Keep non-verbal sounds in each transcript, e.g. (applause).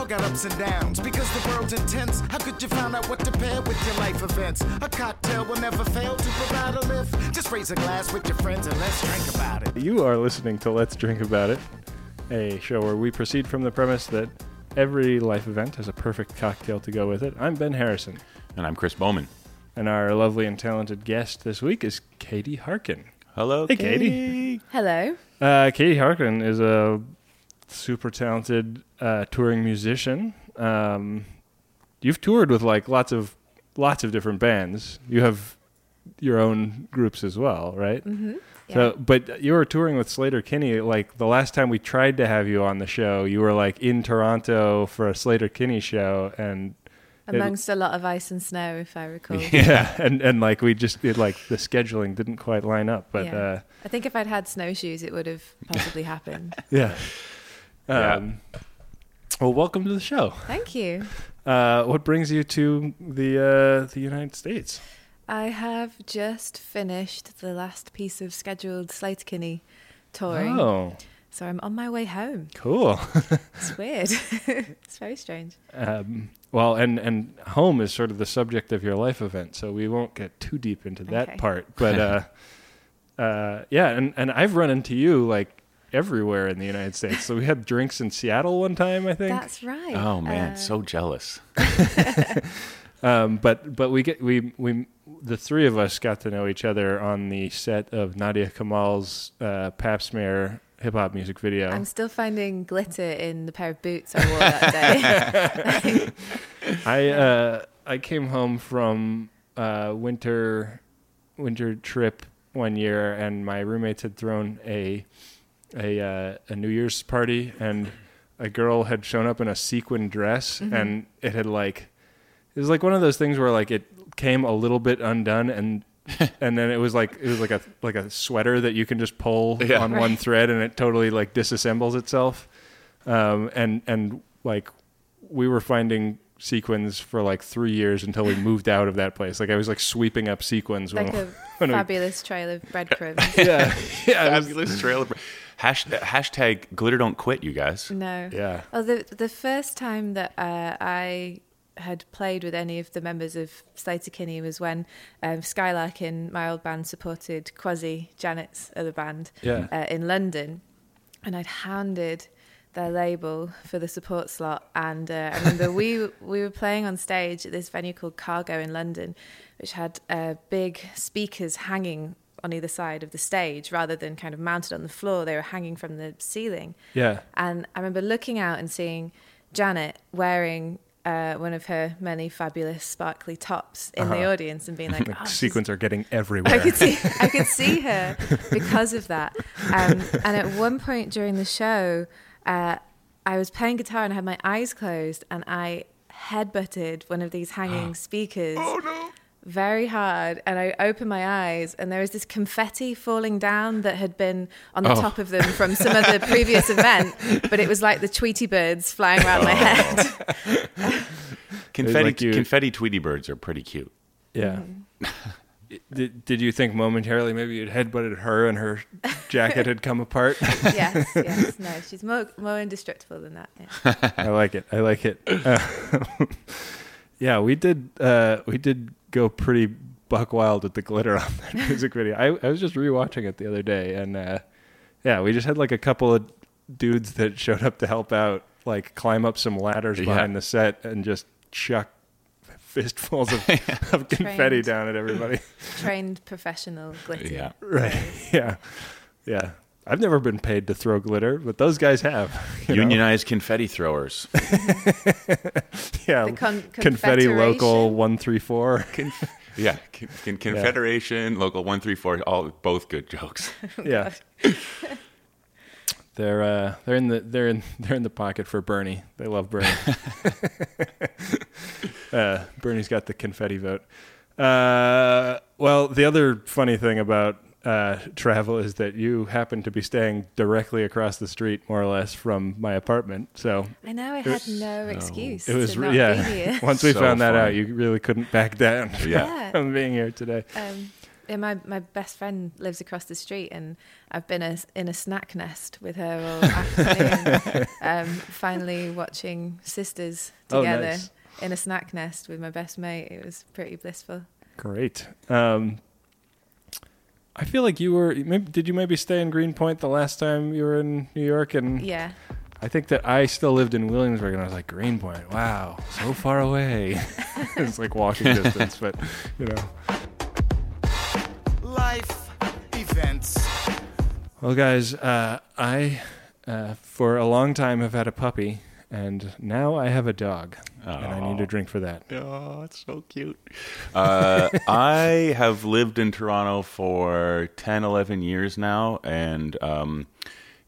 all got ups and downs because the world's intense. How could you find out what to pair with your life events? A cocktail will never fail to provide a lift. Just raise a glass with your friends and let's drink about it. You are listening to Let's Drink About It, a show where we proceed from the premise that every life event has a perfect cocktail to go with it. I'm Ben Harrison, And I'm Chris Bowman. and our lovely and talented guest this week is Katie Harkin. Hello, Hey, Katie. Hello. Uh, Katie Harkin is a super talented uh, touring musician. Um, you've toured with like lots of lots of different bands. You have your own groups as well, right? Mm-hmm. So, but you were touring with Sleater-Kinney. Like the last time we tried to have you on the show, you were like in Toronto for a Sleater-Kinney show, and Amongst a lot of ice and snow, if I recall. (laughs) yeah, and and like we just it, like the scheduling didn't quite line up, but Yeah. uh, I think if I'd had snowshoes, it would have possibly happened. (laughs) yeah. Yeah. Um, well, welcome to the show. Thank you. Uh, what brings you to the uh, the United States? I have just finished the last piece of scheduled Sleater-Kinney touring, Oh, so I'm on my way home. cool. (laughs) It's weird. (laughs) it's very strange. um, well, and and home is sort of the subject of your life event, so we won't get too deep into that Okay. part. But uh, (laughs) uh, yeah, and and I've run into you like everywhere in the United States. So we had drinks in Seattle one time, I think. That's right. Oh man, Uh, so jealous. (laughs) Um, but but we get we we the three of us got to know each other on the set of Nadia Kamal's uh, Pap Smear hip hop music video. I'm still finding glitter in the pair of boots I wore that day. (laughs) I uh, I came home from uh, winter winter trip one year, and my roommates had thrown a a uh, a New Year's party, and a girl had shown up in a sequin dress, and it had like it was like one of those things where like it came a little bit undone, and (laughs) and then it was like it was like a like a sweater that you can just pull Yeah. on one thread, and it totally like disassembles itself, um, and and like we were finding sequins for like three years until we moved out of that place. Like I was like sweeping up sequins. like when, a (laughs) when we- fabulous trail of breadcrumbs. (laughs) yeah, yeah, it was- Fabulous trailer. Hash, hashtag glitter don't quit, you guys. No. yeah. Well, the the first time that uh, I had played with any of the members of Sleater-Kinney was when um, Sky Larkin, my old band, supported Quasi Janet's other band Yeah. uh, in London, and I'd hounded their label for the support slot. And uh, I remember we (laughs) we were playing on stage at this venue called Cargo in London, which had uh, big speakers hanging on either side of the stage rather than kind of mounted on the floor. They were hanging from the ceiling. Yeah. And I remember looking out and seeing Janet wearing uh, one of her many fabulous sparkly tops in the Uh-huh. audience and being (laughs) like, oh, is- sequins are getting everywhere. (laughs) I could see, I could see her because of that. Um, and at one point during the show, uh, I was playing guitar and I had my eyes closed, and I headbutted one of these hanging (gasps) speakers very hard. And I opened my eyes, and there was this confetti falling down that had been on the Oh. top of them from some other previous (laughs) event, but it was like the Tweety birds flying around my head. (laughs) Confetti, like you- confetti Tweety birds are pretty cute. yeah. Mm-hmm. Did, did you think momentarily maybe you'd headbutted her and her jacket had come apart? (laughs) yes, yes, no, she's more more indestructible than that. Yeah. I like it. I like it. Uh, yeah, we did. Uh, we did go pretty buck wild with the glitter (laughs) on that music video. I, I was just rewatching it the other day, and uh, yeah, we just had like a couple of dudes that showed up to help out, like climb up some ladders Yeah. behind the set and just chuck fistfuls of, (laughs) (laughs) of confetti Trained. down at everybody. Trained professional glitter. Yeah. right? Yeah, yeah. I've never been paid to throw glitter, but those guys have. (laughs) you know? Unionized confetti throwers. (laughs) yeah, The con- confetti local confederation. one three four. (laughs) yeah. Con- con- Confederation, local 134, all both good jokes. yeah. they're uh, they're in the they're in they're in the pocket for Bernie. They love Bernie. uh, Bernie's got the confetti vote. Uh, well, the other funny thing about uh, travel is that you happen to be staying directly across the street, more or less, from my apartment. So I know I had no excuse. it was to re- not yeah. Be here. (laughs) Once we So found that out, you really couldn't back down (laughs) Yeah. Yeah. from being here today. Um, Yeah, my, my best friend lives across the street, and I've been a, in a snack nest with her all (laughs) afternoon. um, finally, watching Sisters Oh, together nice. in a snack nest with my best mate. It was pretty blissful. Great. Um, I feel like you were. Maybe, did you maybe stay in Greenpoint the last time you were in New York? And Yeah, I think that I still lived in Williamsburg, and I was like, Greenpoint. Wow, so far away. (laughs) it's like walking distance, but you know. Life events. Well, guys, uh, I uh, for a long time have had a puppy, and now I have a dog, and I need a drink for that. Oh, it's so cute. Uh, (laughs) I have lived in Toronto for 10, 11 years now. And, um,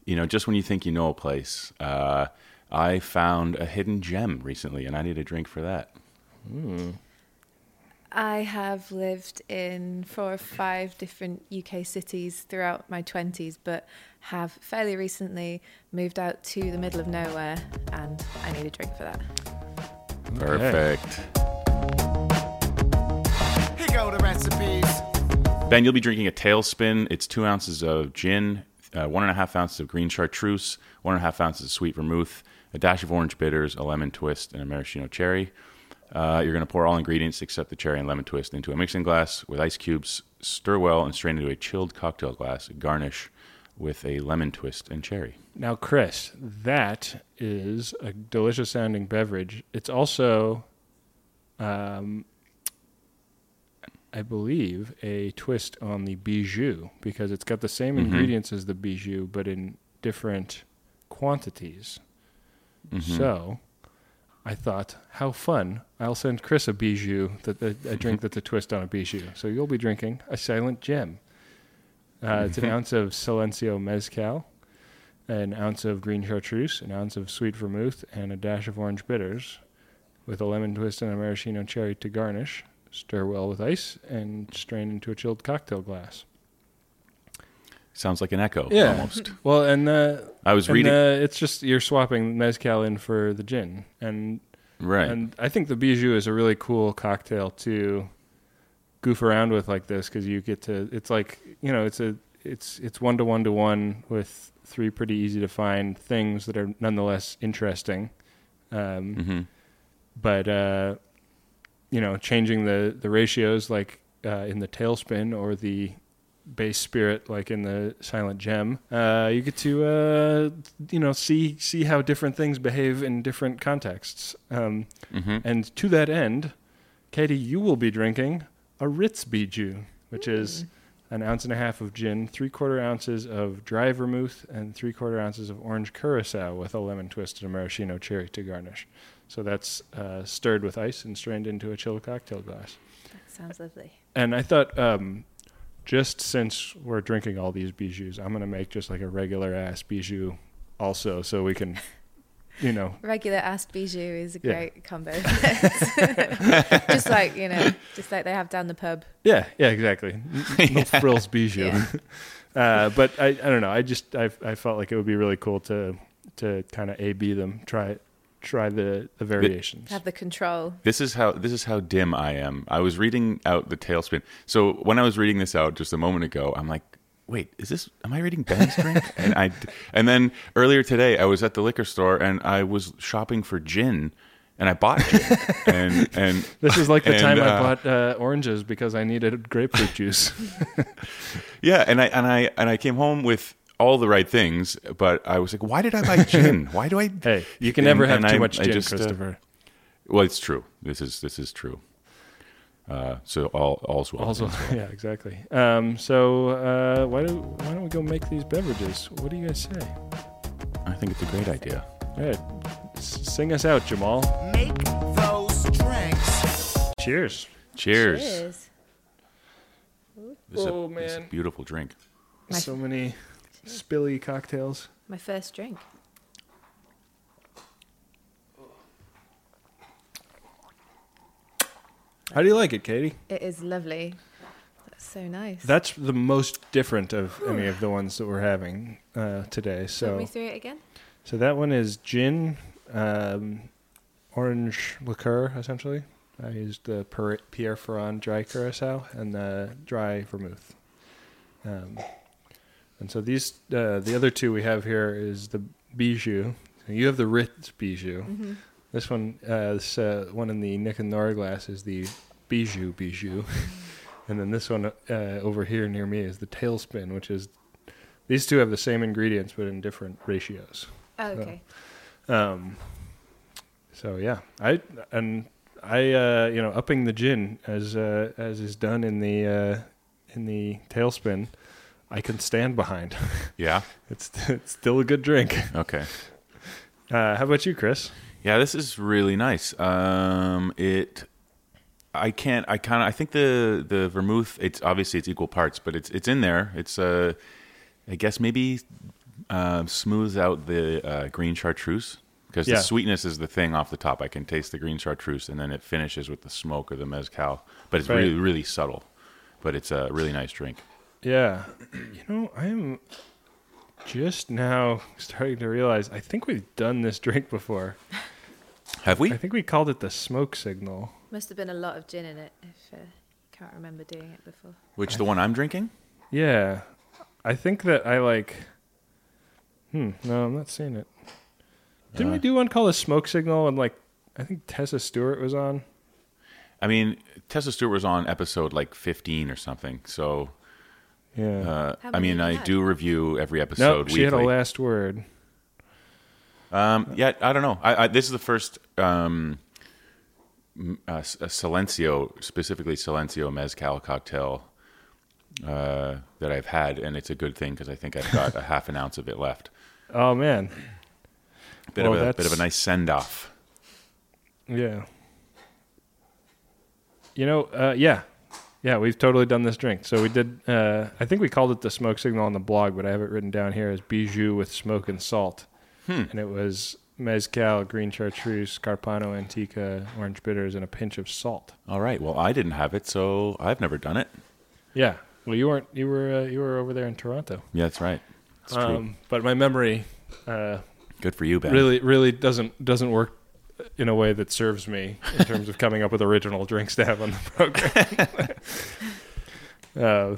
you know, just when you think you know a place, uh, I found a hidden gem recently, and I need a drink for that. I have lived in four or five different UK cities throughout my 20s, but have fairly recently moved out to the middle of nowhere, and I need a drink for that. Perfect. Here go the recipes. Ben, you'll be drinking a tailspin. It's two ounces of gin, uh, one and a half ounces of green chartreuse, one and a half ounces of sweet vermouth, a dash of orange bitters, a lemon twist, and a maraschino cherry. Uh, you're going to pour all ingredients except the cherry and lemon twist into a mixing glass with ice cubes, stir well, and strain into a chilled cocktail glass. Garnish with a lemon twist and cherry. Now, Chris, that is a delicious sounding beverage. It's also, um, I believe, a twist on the bijou because it's got the same Mhm. ingredients as the bijou, but in different quantities. Mhm. So, I thought, how fun! I'll send Chris a bijou, that a, a drink (laughs) that's a twist on a bijou. So you'll be drinking a silent gem. Uh, it's an (laughs) ounce of Silencio mezcal, an ounce of green chartreuse, an ounce of sweet vermouth, and a dash of orange bitters, with a lemon twist and a maraschino cherry to garnish. Stir well with ice and strain into a chilled cocktail glass. Sounds like an echo Yeah. almost. Well, and uh, I was and, reading. uh, it's just you're swapping mezcal in for the gin, and right. and I think the bijou is a really cool cocktail to goof around with like this because you get to. It's like you know, it's a it's it's one to one to one with three pretty easy to find things that are nonetheless interesting. Um, hmm But uh, you know, changing the the ratios like uh, in the tailspin or the base spirit like in the silent gem uh, you get to uh, you know see see how different things behave in different contexts um, hmm and to that end, Katie, you will be drinking a Ritz Bijou, which is an ounce and a half of gin, three quarter ounces of dry vermouth, and three quarter ounces of orange curacao with a lemon twist and a maraschino cherry to garnish. So that's uh, stirred with ice and strained into a chilled cocktail glass. That sounds lovely. And I thought, um, just since we're drinking all these bijous, I'm gonna make just like a regular ass bijou, also, so we can, (laughs) you know, Regular ass bijou is a Yeah. great combo. (laughs) just like, you know, just like they have down the pub. Yeah, yeah, exactly. N- No (laughs) frills bijou. Yeah. (laughs) Uh, but I, I don't know. I just I, I felt like it would be really cool to to kind of A B them, try try the the variations. Have the control. This is how this is how dim I am. I was reading out the tailspin. So when I was reading this out just a moment ago, I'm like, wait, is this? Am I reading Ben's drink? (laughs) and I and then earlier today, I was at the liquor store and I was shopping for gin, and I bought gin. (laughs) and and This is like the and, time I uh, bought uh, oranges because I needed grapefruit juice. (laughs) yeah, and I and I and I came home with all the right things, but I was like, why did I buy gin? Why do I? hey, you can And- never have and too I- much I gin, just, uh, Christopher. Well, it's true. This is this is true. Uh, so all all's well. also, (laughs) yeah, exactly. Um, so uh, why do why don't we go make these beverages? What do you guys say? I think it's a great idea. All right, s- sing us out, Jamal. Make those drinks. Cheers. Cheers. Cheers. This is, a, Oh, this is a beautiful drink. My- So many (laughs) spilly cocktails. My first drink. How do you like it, Katie? It is lovely. That's so nice. That's the most different of any of the ones that we're having uh, today. Talk So, me through it again. so that one is gin, um, orange liqueur, essentially, I used the Per- Pierre Ferrand dry curacao and the dry vermouth. Um, and so these, uh, the other two we have here is the Bijou. So you have the Ritz Bijou. Mm-hmm. This one, uh, this uh, one in the Nick and Nora glass is the Bijou Bijou, (laughs) and then this one uh, over here near me is the Tailspin, which is these two have the same ingredients but in different ratios. Oh, okay. Um, so yeah, I and I uh, you know upping the gin as uh, as is done in the uh, in the Tailspin, I can stand behind. Yeah. (laughs) it's it's still a good drink. Okay. Uh, how about you, Chris? Yeah, this is really nice. Um, it, I can't. I kind of. I think the the vermouth. It's obviously it's equal parts, but it's it's in there. It's uh, I guess maybe uh, smooths out the uh, green chartreuse because Yeah. the sweetness is the thing off the top. I can taste the green chartreuse, and then it finishes with the smoke of the mezcal. But it's Right. really really subtle. But it's a really nice drink. Yeah, (clears throat) you know I am just now starting to realize I think we've done this (laughs) drink before. Have we? I think we called it the smoke signal. Must have been a lot of gin in it if uh, can't remember doing it before. Which the one I'm drinking? Yeah, I think that I like. Hmm. No, I'm not seeing it. Didn't we Uh, do one called a smoke signal? And like, I think Tessa Stewart was on. I mean, Tessa Stewart was on episode like 15 or something. So, Yeah. uh, I mean, I do review every no, episode she had a last word. Um, yeah, I don't know. I, I, this is the first um, uh, Silencio, specifically Silencio mezcal cocktail uh, that I've had, and it's a good thing because I think I've got a (laughs) half an ounce of it left. Oh man. Bit Well, of a bit of a nice send off. Yeah. You know, uh, yeah. Yeah, we've totally done this drink. So we did, uh, I think we called it the smoke signal on the blog, but I have it written down here as Bijou with smoke and salt. Hmm. And it was mezcal, green chartreuse, Carpano Antica, orange bitters, and a pinch of salt. All right. Well, I didn't have it, so I've never done it. Yeah. Well, you weren't, you were, uh, you were over there in Toronto. Yeah, that's right. True. Um, but my memory, uh, Good for you, Ben. really really doesn't doesn't work in a way that serves me in terms of coming up with original drinks to have on the program. (laughs) (laughs) uh,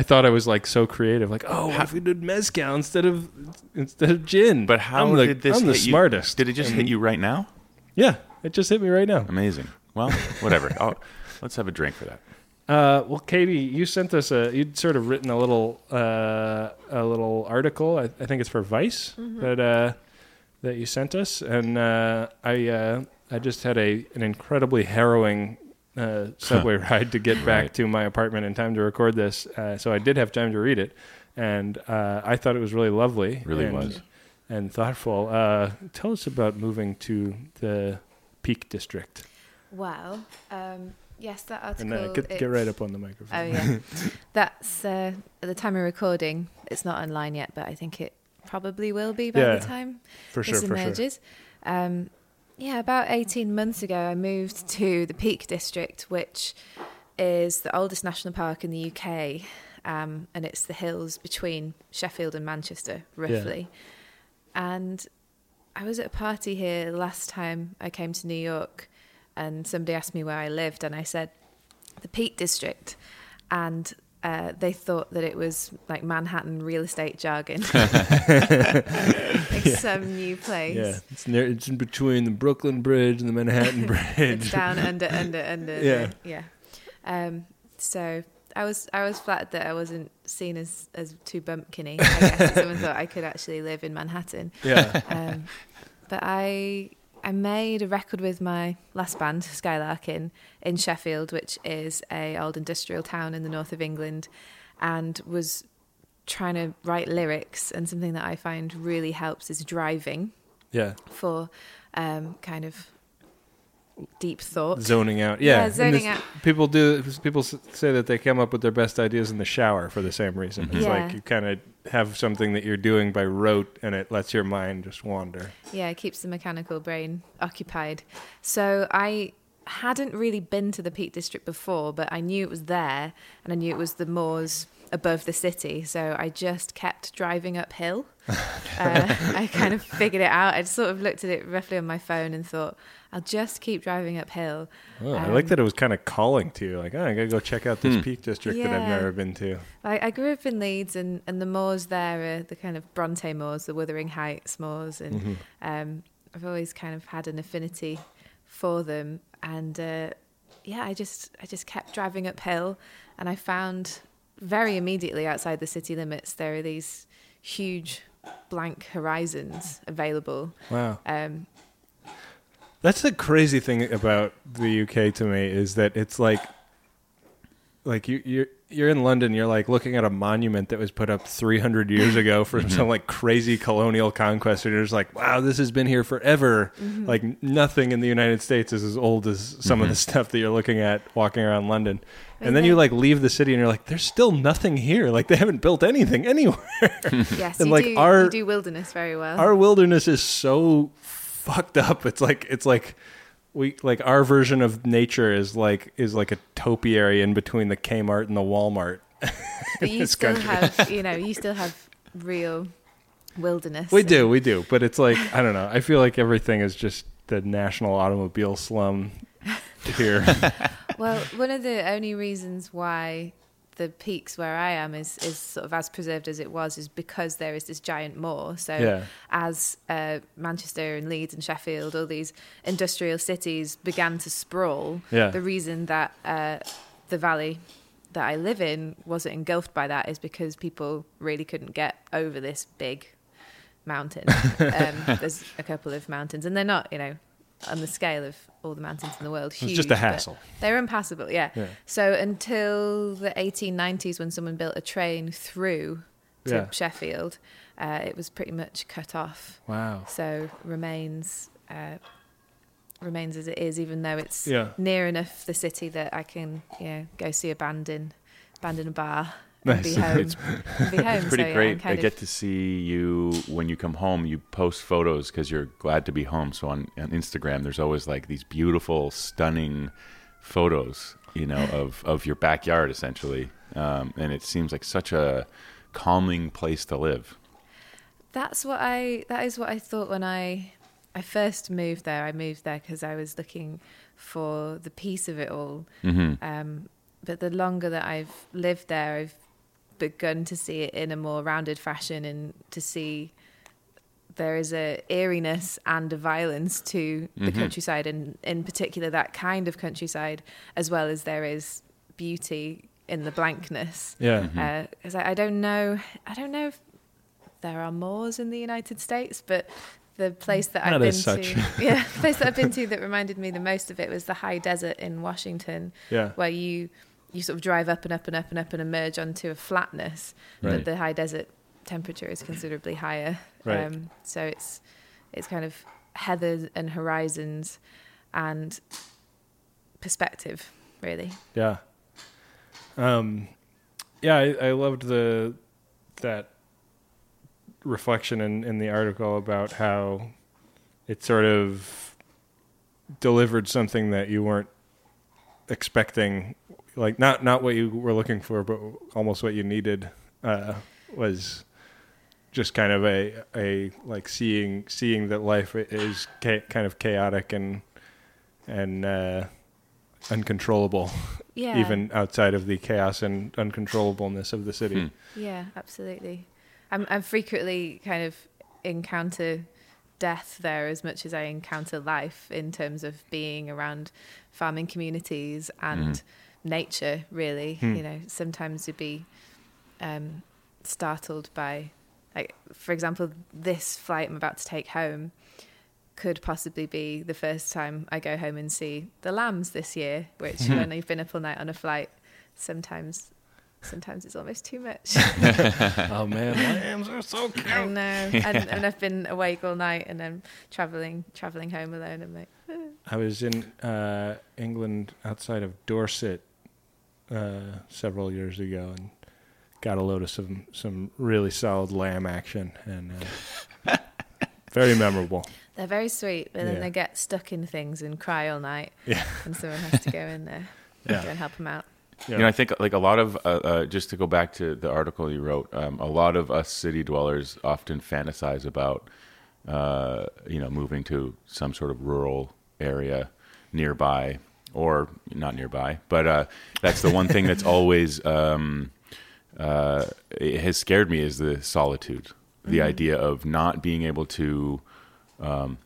I thought I was like so creative, like, oh, what if we did mezcal instead of instead of gin? But how I'm the, did this I'm the hit you? smartest. Did it just hit you right now? Yeah, it just hit me right now. Amazing. Well, whatever. (laughs) I'll, let's have a drink for that. Uh, well, Katie, you sent us a. You'd sort of written a little uh, a little article. I, I think it's for Vice that uh, that you sent us, and uh, I uh, I just had a an incredibly harrowing uh, subway (laughs) ride to get back Right. to my apartment in time to record this. Uh, so I did have time to read it, and uh, I thought it was really lovely. Really and, was. and thoughtful. Uh, tell us about moving to the Peak District, Wow. Um, yes, that article. and uh, get, get right up on the microphone. Oh yeah, (laughs) that's uh, at the time of recording. It's not online yet, but I think it probably will be by Yeah, the time for sure, this for sure. emerges. Um, yeah, about eighteen months ago, I moved to the Peak District, which is the oldest national park in the UK, um, and it's the hills between Sheffield and Manchester, roughly. And I was at a party here last time I came to New York, and somebody asked me where I lived, and I said the Peak District, and uh, they thought that it was like Manhattan real estate jargon, (laughs) (laughs) like some new place. Yeah, it's near. It's in between the Brooklyn Bridge and the Manhattan (laughs) Bridge. It's down under, under, under. Yeah. the- yeah. Um, so I was, I was flattered that I wasn't seen as as too bumpkiny. I guess someone thought I could actually live in Manhattan. yeah, Um, but I I made a record with my last band, Sky Larkin, in Sheffield, which is a old industrial town in the north of England, and was trying to write lyrics. And something that I find really helps is driving yeah. for um, kind of deep thought. Zoning out. Yeah, Yeah, zoning out. People do. People say that they come up with their best ideas in the shower for the same reason. It's Yeah. like you kind of have something that you're doing by rote, and it lets your mind just wander. Yeah, it keeps the mechanical brain occupied. So I hadn't really been to the Peak District before, but I knew it was there and I knew it was the moors above the city. So I just kept driving uphill (laughs) uh, I kind of figured it out. I sort of looked at it roughly on my phone and thought, I'll just keep driving uphill. Oh, I like Um, that it was kind of calling to you, like, oh, I gotta go check out this Hmm. Peak District that I've never been to. I, I grew up in Leeds, and, and the moors there are the kind of Bronte moors, the Wuthering Heights moors, and Mhm. um, I've always kind of had an affinity for them. And uh, yeah, I just I just kept driving uphill, and I found very immediately outside the city limits there are these huge blank horizons available. Wow. Um, That's the crazy thing about the UK to me is that it's like, like you you're you're in London, you're like looking at a monument that was put up 300 years ago for mm-hmm. some like crazy colonial conquest, and you're just like, wow, this has been here forever. Mm-hmm. Like nothing in the United States is as old as some of the mm-hmm. stuff that you're looking at walking around London. And then you like leave the city, and you're like, there's still nothing here. Like they haven't built anything (laughs) anywhere. yes, And, you, like, do, our- you do wilderness very well. our wilderness is so fucked up. It's like it's like we like our version of nature is like is like a topiary in between the Kmart and the Walmart. but (laughs) you still country. have, you know, you still have real wilderness. We do, we do, but it's like I don't know. I feel like everything is just the national automobile slum here. (laughs) Well, one of the only reasons why the peaks where I am is, is sort of as preserved as it was is because there is this giant moor. So Yeah. as uh, Manchester and Leeds and Sheffield, all these industrial cities began to sprawl, Yeah. the reason that uh, the valley that I live in wasn't engulfed by that is because people really couldn't get over this big mountain. (laughs) um, there's a couple of mountains, and they're not, you know, on the scale of all the mountains in the world. Huge, It's just a hassle. They're impassable, yeah. Yeah. So until the 1890s, when someone built a train through to Yeah. Sheffield, uh, it was pretty much cut off. Wow. So remains uh, remains as it is, even though it's Yeah. near enough the city that I can, you know, go see a band in band in a bar (laughs) and be Nice. home. It's- be home. It's (laughs) pretty so, yeah, great. I of- get to see you when you come home. You post photos because you're glad to be home. So on, on Instagram, there's always like these beautiful, stunning photos, you know, (laughs) of of your backyard essentially. Um, and it seems like such a calming place to live. That's what I. That is what I thought when I, I first moved there. I moved there because I was looking for the peace of it all. hmm Um, but the longer that I've lived there, I've begun to see it in a more rounded fashion and to see there is a eeriness and a violence to the Mhm. countryside, and in particular that kind of countryside, as well as there is beauty in the blankness. Yeah. Because I, I don't know, I don't know if there are moors in the United States, but the place that I've been such. to, (laughs) yeah, the place that I've been to that reminded me the most of it was the high desert in Washington, Yeah. where you you sort of drive up and up and up and up and emerge onto a flatness, Right. but the high desert temperature is considerably higher. Right. Um, so it's it's kind of heathers and horizons and perspective, really. Yeah. Um, yeah, I, I loved the that reflection in, in the article about how it sort of delivered something that you weren't expecting, like not not what you were looking for, but almost what you needed. Uh, was just kind of a a like seeing seeing that life is cha- kind of chaotic and and uh, uncontrollable Yeah. even outside of the chaos and uncontrollableness of the city. Hmm. Yeah, absolutely. I'm I'm frequently kind of encounter death there as much as I encounter life in terms of being around farming communities and Mhm. Nature. Really, Hmm. you know, sometimes you'd be um, startled by, like, for example, this flight I'm about to take home could possibly be the first time I go home and see the lambs this year, which when you've been up all night on a flight, sometimes sometimes it's almost too much. (laughs) oh man, (laughs) lambs are so I cute. know. (laughs) And, and I've been awake all night and then traveling traveling home alone. I'm like, I was in uh, England outside of Dorset uh, several years ago and got a load of some some really solid lamb action and uh, (laughs) very memorable. they're very sweet, but then Yeah. they get stuck in things and cry all night, Yeah. and someone has to go in there (laughs) Yeah. go and help them out. You know, I think like a lot of uh, uh, just to go back to the article you wrote, um, a lot of us city dwellers often fantasize about, uh, you know, moving to some sort of rural area nearby or not nearby, but uh, that's the one thing that's (laughs) always um, uh, it has scared me is the solitude, the idea of not being able to. Um,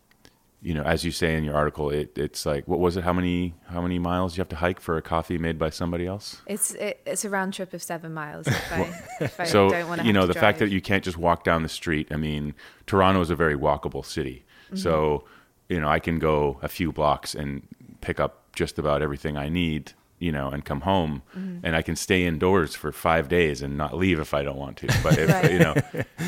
you know, as you say in your article, it, it's like what was it? How many how many miles you have to hike for a coffee made by somebody else? It's it, it's a round trip of seven miles. If I, (laughs) if I so don't want to you know the to fact that you can't just walk down the street. I mean, Toronto is a very walkable city, Mm-hmm. so you know I can go a few blocks and pick up just about everything I need. You know, and come home, Mm-hmm. and I can stay indoors for five days and not leave if I don't want to. But if (laughs) Right. you know,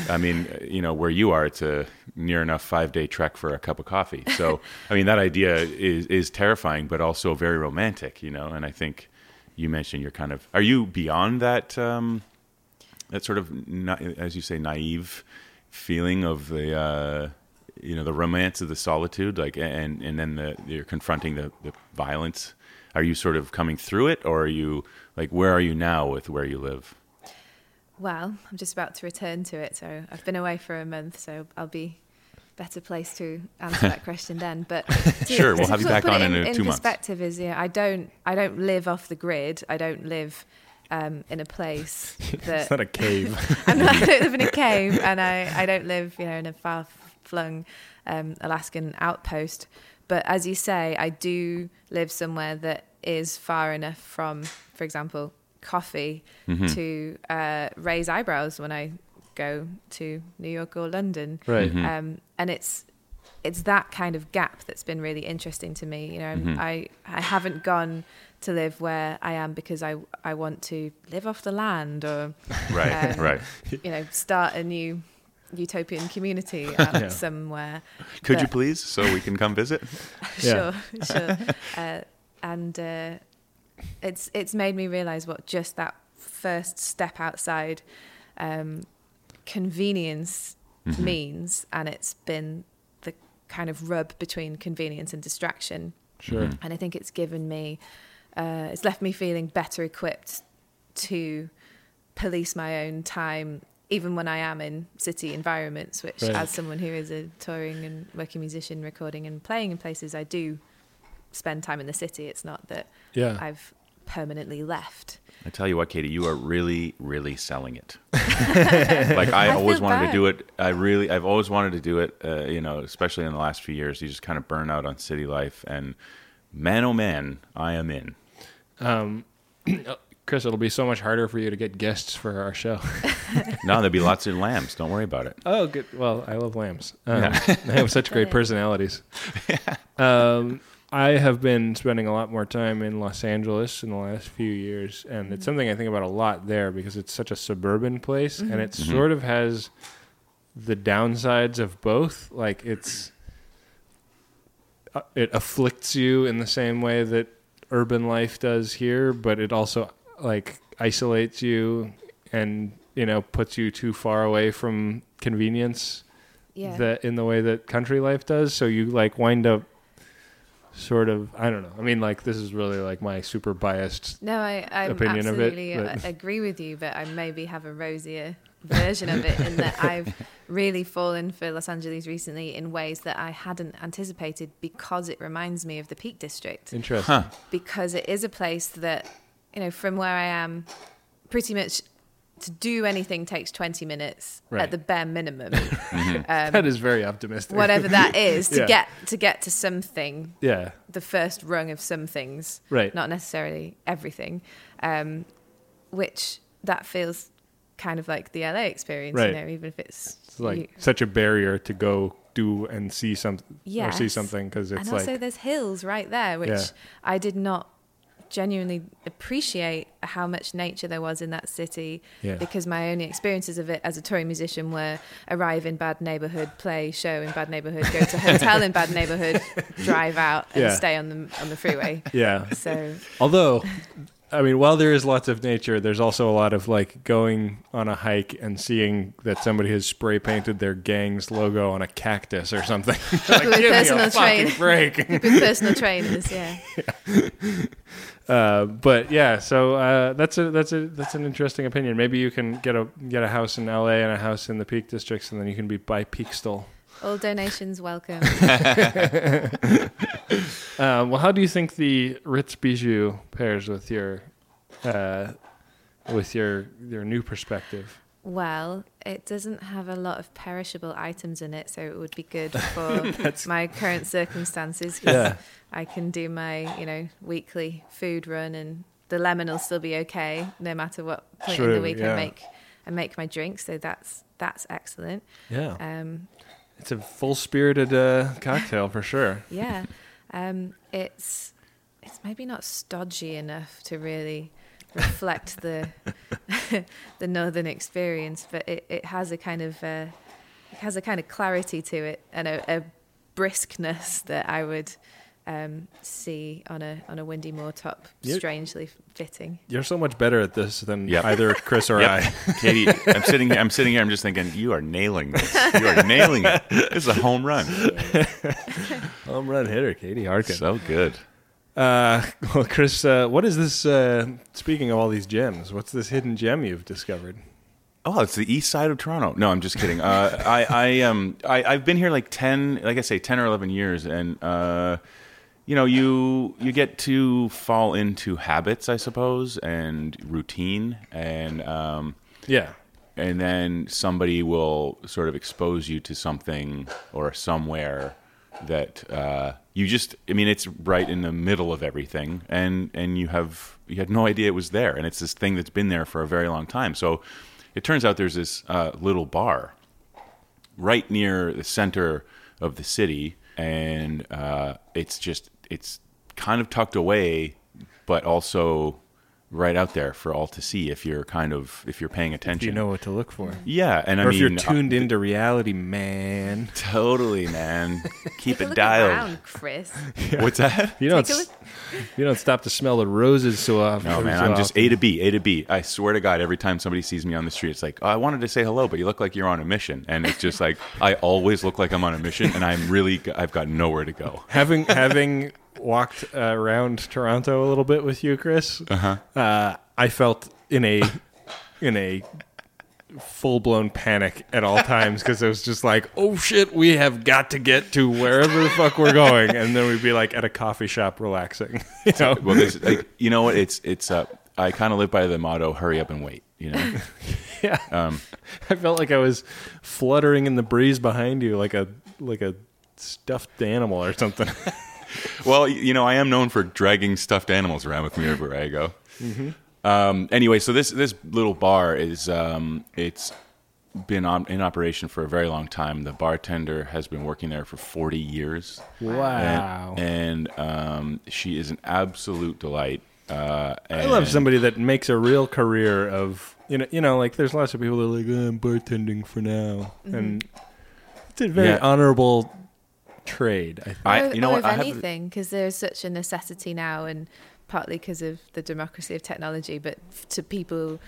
I mean, you know, where you are, it's a near enough five day trek for a cup of coffee. So, I mean, that idea is is terrifying, but also very romantic. You know, and I think you mentioned you're kind of are you beyond that um, that sort of na- as you say naive feeling of the uh, you know the romance of the solitude like and and then the you're confronting the, the violence are you sort of coming through it or are you like where are you now with where you live Well, I'm just about to return to it, so I've been away for a month, so I'll be better place to answer that (laughs) question then. But (laughs) to- Sure, we'll to have you back on in, in, two months. perspective is yeah, I don't I don't live off the grid. I don't live um, in a place (laughs) it's not a cave. I'm not, I don't live in a cave, and I, I don't live, you know, in a far flung um, Alaskan outpost. But as you say, I do live somewhere that is far enough from, for example, coffee Mm-hmm. to uh, raise eyebrows when I go to New York or London. Right. Mhm. Um, and it's it's that kind of gap that's been really interesting to me. You know, Mhm. I I haven't gone to live where I am because I I want to live off the land or right Um, right you know, start a new utopian community (laughs) out Yeah. somewhere. could you please so we can come visit (laughs) Yeah. Sure, sure. Uh, and uh, it's it's made me realize what just that first step outside um, convenience Mhm. means, and it's been the kind of rub between convenience and distraction. Sure. Mhm. And I think it's given me, uh, it's left me feeling better equipped to police my own time, even when I am in city environments, which, Right. as someone who is a touring and working musician, recording and playing in places, I do spend time in the city. It's not that Yeah. I've permanently left. I tell you what, Katie, you are really, really selling it. (laughs) like I, I always feel wanted to do it. I really, I've always wanted to do it. Uh, you know, especially in the last few years, you just kind of burn out on city life, and man, oh man, I am in. Um, (clears throat) Chris, it'll be so much harder for you to get guests for our show. (laughs) No, there'll be lots of lambs. Don't worry about it. Oh, good. Well, I love lambs. Um, Yeah. they have such great Brilliant. (laughs) personalities. Um, I have been spending a lot more time in Los Angeles in the last few years, and it's something I think about a lot there because it's such a suburban place, and it Mhm. sort of has the downsides of both. Like it's uh, it afflicts you in the same way that urban life does here, but it also like isolates you and you know puts you too far away from convenience Yeah. that in the way that country life does. So you like wind up sort of I don't know. I mean, like this is really like my super biased. No, I, I opinion of it, absolutely but- uh, (laughs) agree with you, but I maybe have a rosier version of it in that (laughs) I've really fallen for Los Angeles recently in ways that I hadn't anticipated because it reminds me of the Peak District. Interesting. Huh. Because it is a place that, you know, from where I am, pretty much to do anything takes 20 minutes Right. at the bare minimum. (laughs) Mm-hmm. (laughs) um, that is very optimistic. whatever that (laughs) is to Yeah. get to get to something Yeah. the first rung of some things Right. not necessarily everything, um, which that feels kind of like the LA experience, Right. you know, even if it's, It's like you- such a barrier to go do and see something or see something because it's and like also there's hills right there, which Yeah. I did not genuinely appreciate how much nature there was in that city Yeah. because my only experiences of it as a touring musician were arrive in bad neighborhood play show in bad neighborhood go to hotel in bad neighborhood (laughs) drive out and Yeah. stay on the on the freeway yeah. so Although I mean, while there is lots of nature, there's also a lot of like going on a hike and seeing that somebody has spray painted their gang's logo on a cactus or something. (laughs) like, give me a personal fucking break. (laughs) With personal trainers, yeah. (laughs) Uh, but yeah, so uh, that's a that's a that's an interesting opinion. Maybe you can get a get a house in L.A. and a house in the Peak Districts, and then you can be by Peakstall. All donations welcome. (laughs) Uh, well, how do you think the Ritz Bijou pairs with your uh, with your your new perspective? Well, it doesn't have a lot of perishable items in it, so it would be good (laughs) for my current circumstances. Yeah. I can do my, you know, weekly food run, and the lemon will still be okay no matter what point in the week yeah. I make. I make my drink, so that's that's excellent. Yeah, Um, it's a full spirited uh, cocktail for sure. yeah, um, it's it's maybe not stodgy enough to really reflect the (laughs) the northern experience, but it, it has a kind of uh, it has a kind of clarity to it and a, a briskness that I would um, see on a on a windy moor top. You- Strangely fitting. You're so much better at this than Yep. either Chris or Yep. I. (laughs) Katie, I'm sitting here. I'm sitting here. I'm just thinking, you are nailing this. You are nailing it. This is a home run. (laughs) Home run hitter, Katie Harkin. So good. Uh, (laughs) well, Chris, uh, what is this? Uh, speaking of all these gems, what's this hidden gem you've discovered? Oh, it's the east side of Toronto. No, I'm just kidding. Uh, I, I, um, I, I've been here like ten, like I say, ten or eleven years, and uh, you know, you you get to fall into habits, I suppose, and routine, and um, Yeah, and then somebody will sort of expose you to something or somewhere that uh, you just i mean it's right in the middle of everything and and you have you had no idea it was there and it's this thing that's been there for a very long time. So it turns out there's this uh, little bar right near the center of the city and uh, it's just it's kind of tucked away but also right out there for all to see if you're kind of if you're paying attention you know what to look for. yeah and i mean if you're uh, tuned into reality, man. (laughs) Totally, man. (laughs) Keep Take a it look dialed. around, Chris. (laughs) What's that? You don't. Take a s- You don't stop to smell the roses so often. No, man. so I'm just often. A to B, A to B. I swear to God, every time somebody sees me on the street, it's like, oh, I wanted to say hello, but you look like you're on a mission. And it's just like, I always look like I'm on a mission, and I'm really, I've got nowhere to go. having having walked uh, around Toronto a little bit with you, Chris. Uh-huh. I felt in a in a full blown panic at all times because it was just like, oh shit, we have got to get to wherever the fuck we're going, and then we'd be like at a coffee shop relaxing. (laughs) You know, Well, this, like, you know what? It's, it's, uh, I kind of live by the motto, hurry up and wait, you know? (laughs) yeah. Um, I felt like I was fluttering in the breeze behind you, like a like a stuffed animal or something. (laughs) well, you know, I am known for dragging stuffed animals around with me everywhere I go. Um, anyway, so this this little bar is um, it's been on, in operation for a very long time. The bartender has been working there for forty years. wow. and, and um, she is an absolute delight. Uh, I love somebody that makes a real career of you know you know like there's lots of people that are like oh, I'm bartending for now and it's a very Yeah. honorable trade. I think. I- or, you know or what, of I anything, because there's such a necessity now, and partly because of the democracy of technology, but to people,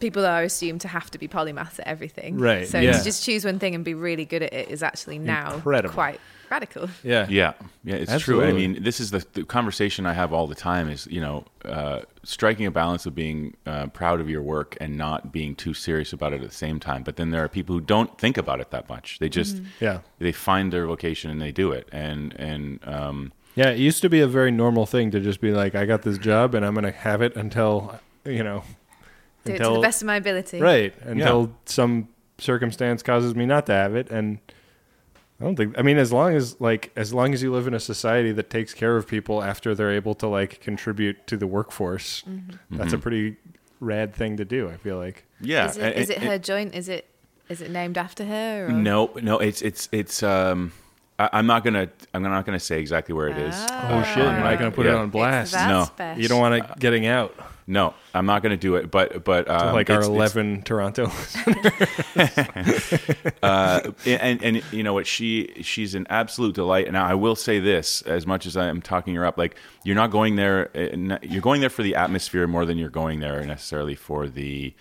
people are assumed to have to be polymath at everything. Right, So yeah. to just choose one thing and be really good at it is actually now Incredible. quite radical. yeah, Yeah, yeah, it's true. I mean, this is the, the conversation I have all the time. Is you know, uh, striking a balance of being uh, proud of your work and not being too serious about it at the same time. But then there are people who don't think about it that much. They just yeah, they find their vocation and they do it. And and um, yeah. It used to be a very normal thing to just be like, I got this job and I'm gonna have it until you know Do it to the best of my ability. right until some circumstance causes me not to have it and. I don't think. I mean, as long as like as long as you live in a society that takes care of people after they're able to like contribute to the workforce, that's a pretty rad thing to do. I feel like. yeah, Is it, and- is it and- her joint? Is it is it named after her? Or? No, no, it's it's it's. Um, I, I'm not gonna I'm not gonna say exactly where it is. Ah. Oh shit! You're not gonna put it on blast. No. special. You don't want it getting out. No, I'm not going to do it. But but um, like our it's- it's- eleven Toronto. (laughs) uh, and and you know what she she's an absolute delight and i will say this as much as i'm talking her up like you're not going there uh, you're going there for the atmosphere more than you're going there necessarily for the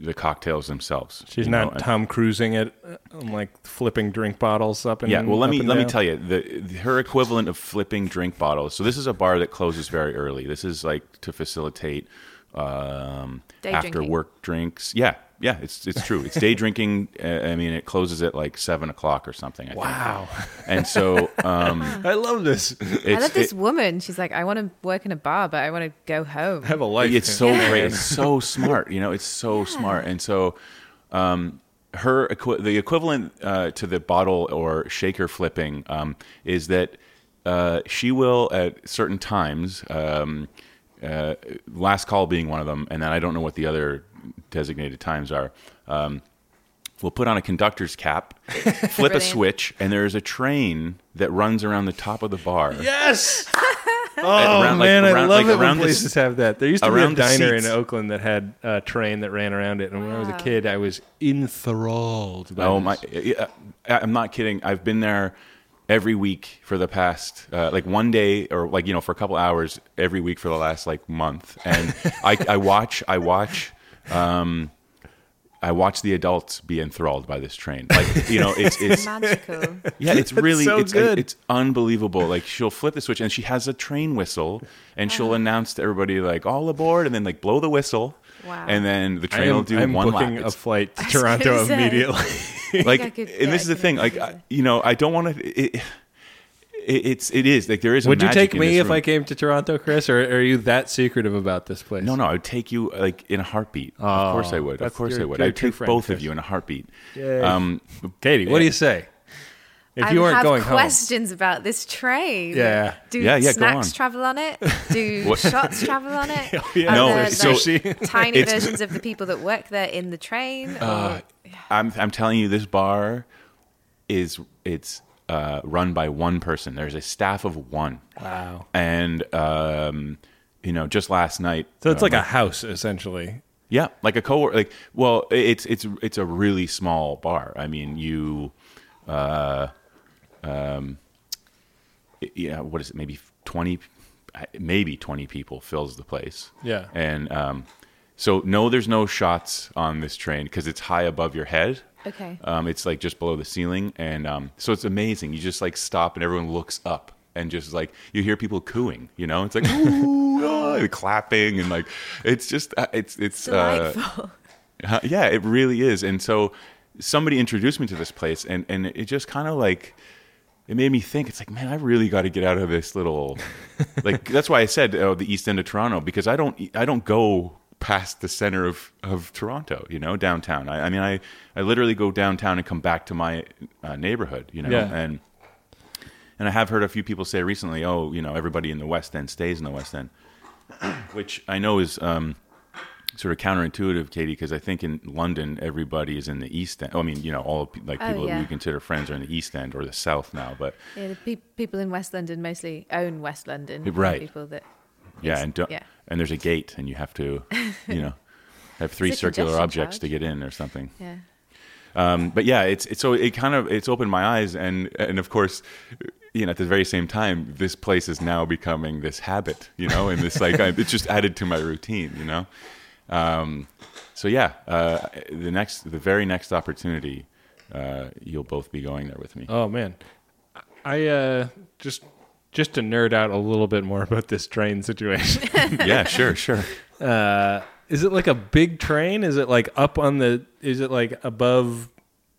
the cocktails themselves She's you know? not Tom Cruising it, uh, like flipping drink bottles up and yeah well let me and let me tell you the, the her equivalent of flipping drink bottles so this is a bar that closes very early this is like to facilitate um after drinking. work drinks yeah yeah it's it's true it's day drinking uh, i mean it closes at like seven o'clock or something I think. Wow, and so um (laughs) I love this. I love this it- woman. She's like, I want to work in a bar, but I want to go home. Have a life. it's so Yeah. great. It's (laughs) so smart. You know, it's so smart. And so, um, her equi- the equivalent uh, to the bottle or shaker flipping um, is that uh, she will at certain times. Um, uh, last call being one of them, and then I don't know what the other designated times are. Um, we'll put on a conductor's cap, (laughs) flip a switch, and there's a train that runs around the top of the bar. Yes. (laughs) Oh around, like, man, I love like, it when around the places s- have that. There used to be a diner in. Oakland that had a train that ran around it, and when I was a kid, I was enthralled. By Oh this. my! yeah, I'm not kidding. I've been there every week for the past uh, like one day or like you know for a couple hours every week for the last like month, and (laughs) I, I watch I watch. Um, I watch the adults be enthralled by this train. Like you know, it's it's (laughs) Magical. yeah, it's really so it's good. it's unbelievable. Like she'll flip the switch and she has a train whistle, and she'll announce to everybody like all aboard, and then like blow the whistle, Wow. and then the I train will do I'm one lap. a flight to Toronto immediately. (laughs) like I could- and yeah, this is the thing like I, you know i don't want to it, it, it's it is like there is a Would you take me if room. I came to Toronto, Chris, or are you that secretive about this place? no no i would take you like in a heartbeat of course i would of course i would you're a i'd take friend, both Chris. of you in a heartbeat Yay. um Katie, what do you say? If I you weren't have going home, questions about this train. Yeah. Do Yeah, yeah, go snacks on. travel on it? Do (laughs) shots travel on it? (laughs) Oh, yeah. Are No, there, so- like, (laughs) tiny versions of the people that work there in the train. uh, or- i'm i'm telling you this bar is it's uh run by one person there's a staff of one wow. and um you know just last night So it's uh, like a house essentially. Yeah, like a co like well, it's it's it's a really small bar. I mean, you uh um yeah, what is it? Maybe 20 maybe 20 people fills the place. Yeah. And um so no there's no shots on this train because it's high above your head. Okay. Um it's like just below the ceiling and um so it's amazing. You just like stop and everyone looks up and just like you hear people cooing, you know? It's like ooh, (laughs) ah, clapping and like it's just uh, it's it's uh, uh, yeah, it really is. And so somebody introduced me to this place, and, and it just kind of like, it made me think, it's like, man, I really got to get out of this little, like, that's why I said oh, the East End of Toronto, because I don't, I don't go past the center of, of Toronto, you know, downtown. I, I mean, I, I literally go downtown and come back to my uh, neighborhood, you know, Yeah. and, and I have heard a few people say recently, oh, you know, everybody in the West End stays in the West End, (clears throat) which I know is, um, sort of counterintuitive, Katie, because I think in London everybody is in the East End. I mean, you know, all pe- like Oh, people that we consider friends are in the East End or the South now. But Yeah, the pe- people in West London mostly own West London. Right. People that. yeah, and don't, yeah. And there's a gate, and you have to, you know, (laughs) have three circular congestion objects to get in or something. Yeah. Um, but yeah, it's, it's so it kind of it's opened my eyes, and and of course, you know, at the very same time, this place is now becoming this habit, you know, and this like I, it's just added to my routine, you know. Um, so yeah, uh, the next, the very next opportunity, uh, you'll both be going there with me. Oh man, I uh, just just to nerd out a little bit more about this train situation. (laughs) (laughs) yeah, sure, sure. uh, is it like a big train? Is it like up on the? Is it like above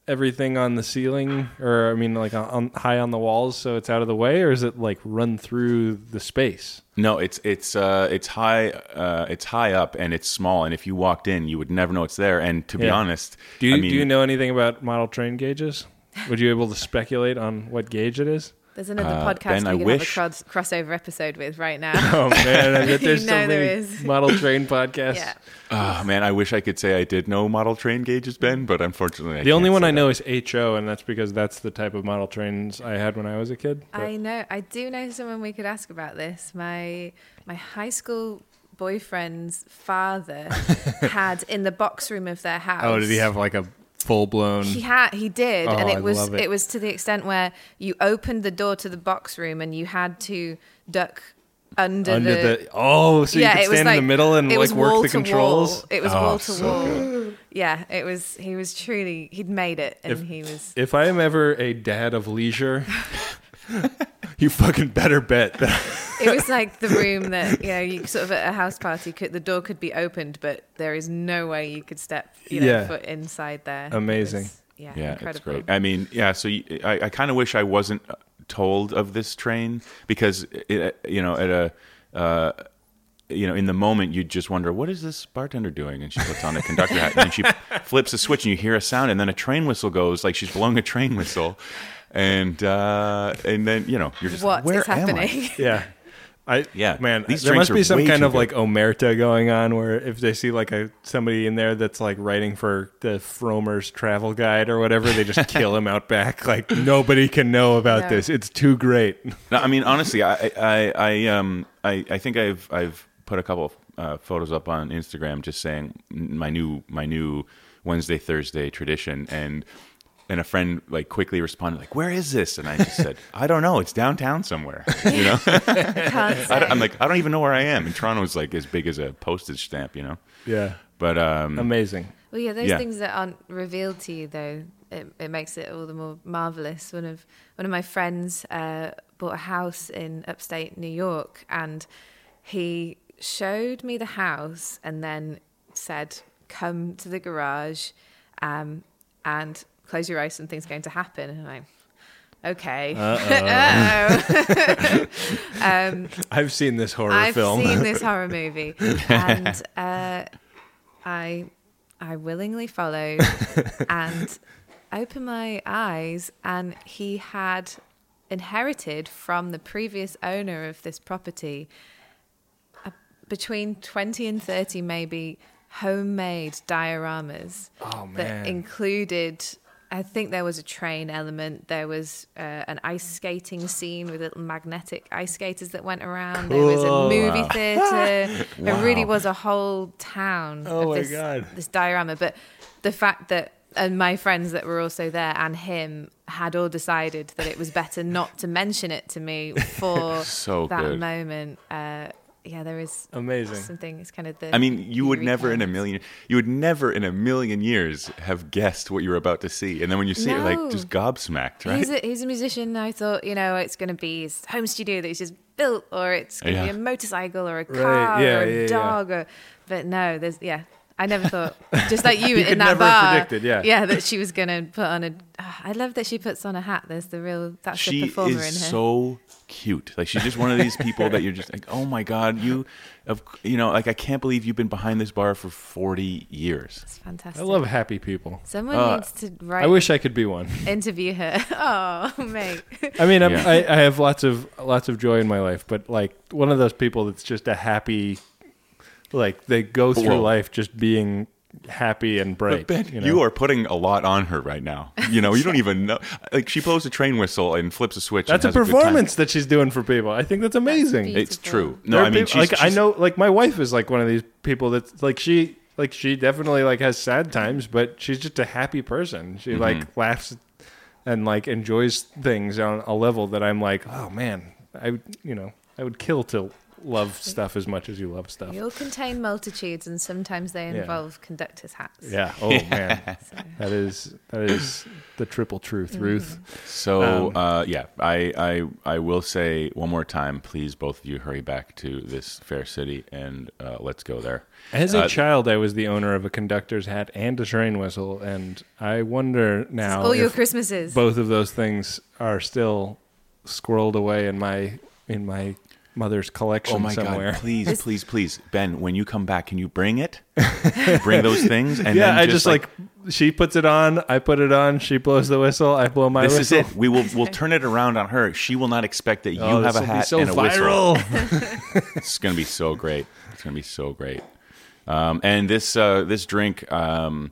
everything on the ceiling, or I mean, like on, high on the walls, so it's out of the way, or is it like run through the space? No, it's it's uh, it's high, uh, it's high up, and it's small. And if you walked in, you would never know it's there. And to be Yeah. honest, Do you I mean, do you know anything about model train gauges? Would you be able to speculate on what gauge it is? There's another Uh, podcast Ben, I we could wish- have a cross- crossover episode with right now. (laughs) Oh man, I bet (laughs) there's You so know there many is. (laughs) model train podcasts. yeah. Oh man, I wish I could say I did know model train gauges, Ben, but unfortunately, I The only can't one say I that. know is HO, and that's because that's the type of model trains I had when I was a kid. But- I know. I do know someone we could ask about this. My my high school boyfriend's father had in the box room of their house. Oh, did he have like a full blown? He had, he did, Oh, and I it was it. it. was to the extent where you opened the door to the box room and you had to duck under, under the, the, oh, so yeah, you could stand like in the middle and like work the controls. Wall. It was Oh, wall to so wall. good. Yeah, it was. He was truly. He'd made it, and If- he was. If I am ever a dad of leisure, (laughs) (laughs) you fucking better bet that (laughs) It was like the room that you know, you sort of at a house party, could the door could be opened, but there is no way you could step, you know, Yeah. foot inside there. Amazing. was- yeah, Yeah, incredible. it's great. I mean, yeah. So you, I, I kind of wish I wasn't uh, told of this train because it, you know at a. Uh, you know, in the moment, you just wonder, what is this bartender doing? And she puts on a conductor hat, and then she (laughs) flips a switch, and you hear a sound, and then a train whistle goes, like she's blowing a train whistle, and uh, and then you know, you're just What like, where is am I? happening? (laughs) Yeah. I Yeah. man, These there must be some kind too of like omerta going on where if they see like a somebody in there that's like writing for the Frommer's travel guide or whatever, they just kill (laughs) him out back. Like nobody can know about No. this. It's too great. No, I mean honestly, I, I, I, um, I, I think I've, I've put a couple of uh, photos up on Instagram, just saying my new, my new Wednesday Thursday tradition, and and a friend like quickly responded like, "Where is this?" And I just said, "I don't know. It's downtown somewhere." (laughs) You know, (laughs) (laughs) I can't I say. don't, I'm like, I don't even know where I am. And Toronto's like as big as a postage stamp, you know. Yeah. But um, Amazing. Well, yeah, those Yeah. things that aren't revealed to you, though, it, it makes it all the more marvelous. One of one of my friends uh, bought a house in upstate New York, and he showed me the house, and then said, "Come to the garage, um, and close your eyes. Something's going to happen." And I'm. Okay. Uh-oh. (laughs) (laughs) um, I've seen this horror film. I've seen this (laughs) horror movie, and uh, I I willingly followed and opened my eyes, and he had inherited from the previous owner of this property uh, between twenty and thirty, maybe homemade dioramas Oh, man. that included. I think there was a train element. There was uh, an ice skating scene with little magnetic ice skaters that went around. There was a Cool. movie Wow. theater. (laughs) It really was a whole town Oh of my this, God. this diorama. But the fact that and my friends that were also there and him had all decided that it was better not to mention it to me (laughs) for So that good. moment. Uh, yeah, there is Amazing. something. It's kind of the. I mean, you would never in a million, you would never in a million years have guessed what you were about to see, and then when you see it, like just gobsmacked, right? He's a, he's a musician. I thought, you know, it's going to be his home studio that he's just built, or it's going to Yeah. be a motorcycle, or a Right, car, yeah, or a yeah, yeah. dog. Or, but no, there's yeah. I never thought, (laughs) just like you, You in could that never bar, have predicted, yeah. yeah, that she was going to put on a. Ah, I love that she puts on a hat. There's the real. That's she the performer in her. is so cute. Like she's just one of these people that you're just like, oh my god, you, of you know, like I can't believe you've been behind this bar for 40 years. it's fantastic. I love happy people. Someone Uh, needs to write. I wish I could be one. (laughs) interview her. (laughs) Oh, mate. I mean, I'm, Yeah. I, I have lots of lots of joy in my life, but like one of those people that's just a happy, like they go through Whoa. life just being happy and bright. But Ben, you, you, are putting a lot on her right now. You know, you don't (laughs) even know. Like she blows a train whistle and flips a switch. That's a and has good time. performance that she's doing for people. I think that's amazing. beautiful. It's true. No, are I mean, people- she's, like I know, like my wife is like one of these people that's like she, like she definitely like has sad times, but she's just a happy person. She Mm-hmm. like laughs and like enjoys things on a level that I'm like, oh man, I would, you know, I would kill to love stuff as much as you love stuff. You'll contain multitudes, and sometimes they Yeah. involve conductors' hats. Yeah. Oh man, (laughs) that is that is the triple truth, Mm-hmm. Ruth. So Um, uh, yeah, I, I I will say one more time, please, both of you, hurry back to this fair city and uh, let's go there. As a Uh, child, I was the owner of a conductor's hat and a train whistle, and I wonder now All your Christmases. both of those things are still squirreled away in my in my mother's collection Oh my somewhere. god! Please, please, please, Ben, when you come back, can you bring it? (laughs) bring those things, and yeah, then I just like, she puts it on, I put it on, she blows the whistle, I blow my this whistle. is it. We will we'll (laughs) turn it around on her. She will not expect that you Oh, have a this'll be hat so and a whistle. viral. (laughs) It's gonna be so great. It's gonna be so great. Um, and this uh, this drink, um,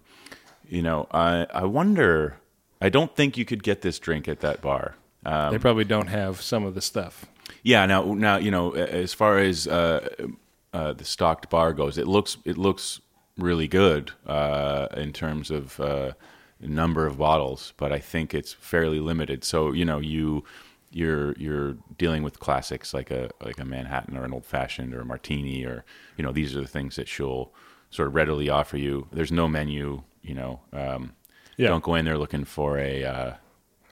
you know, I I wonder. I don't think you could get this drink at that bar. Um, they probably don't have some of the stuff. Yeah. Now, now you know, as far as uh, uh, the stocked bar goes, it looks it looks really good uh, in terms of uh, number of bottles, but I think it's fairly limited. So you know you you're you're dealing with classics like a like a Manhattan or an old fashioned or a martini or you know these are the things that she'll sort of readily offer you. There's no menu, you know. Um, Yeah. Don't go in there looking for a.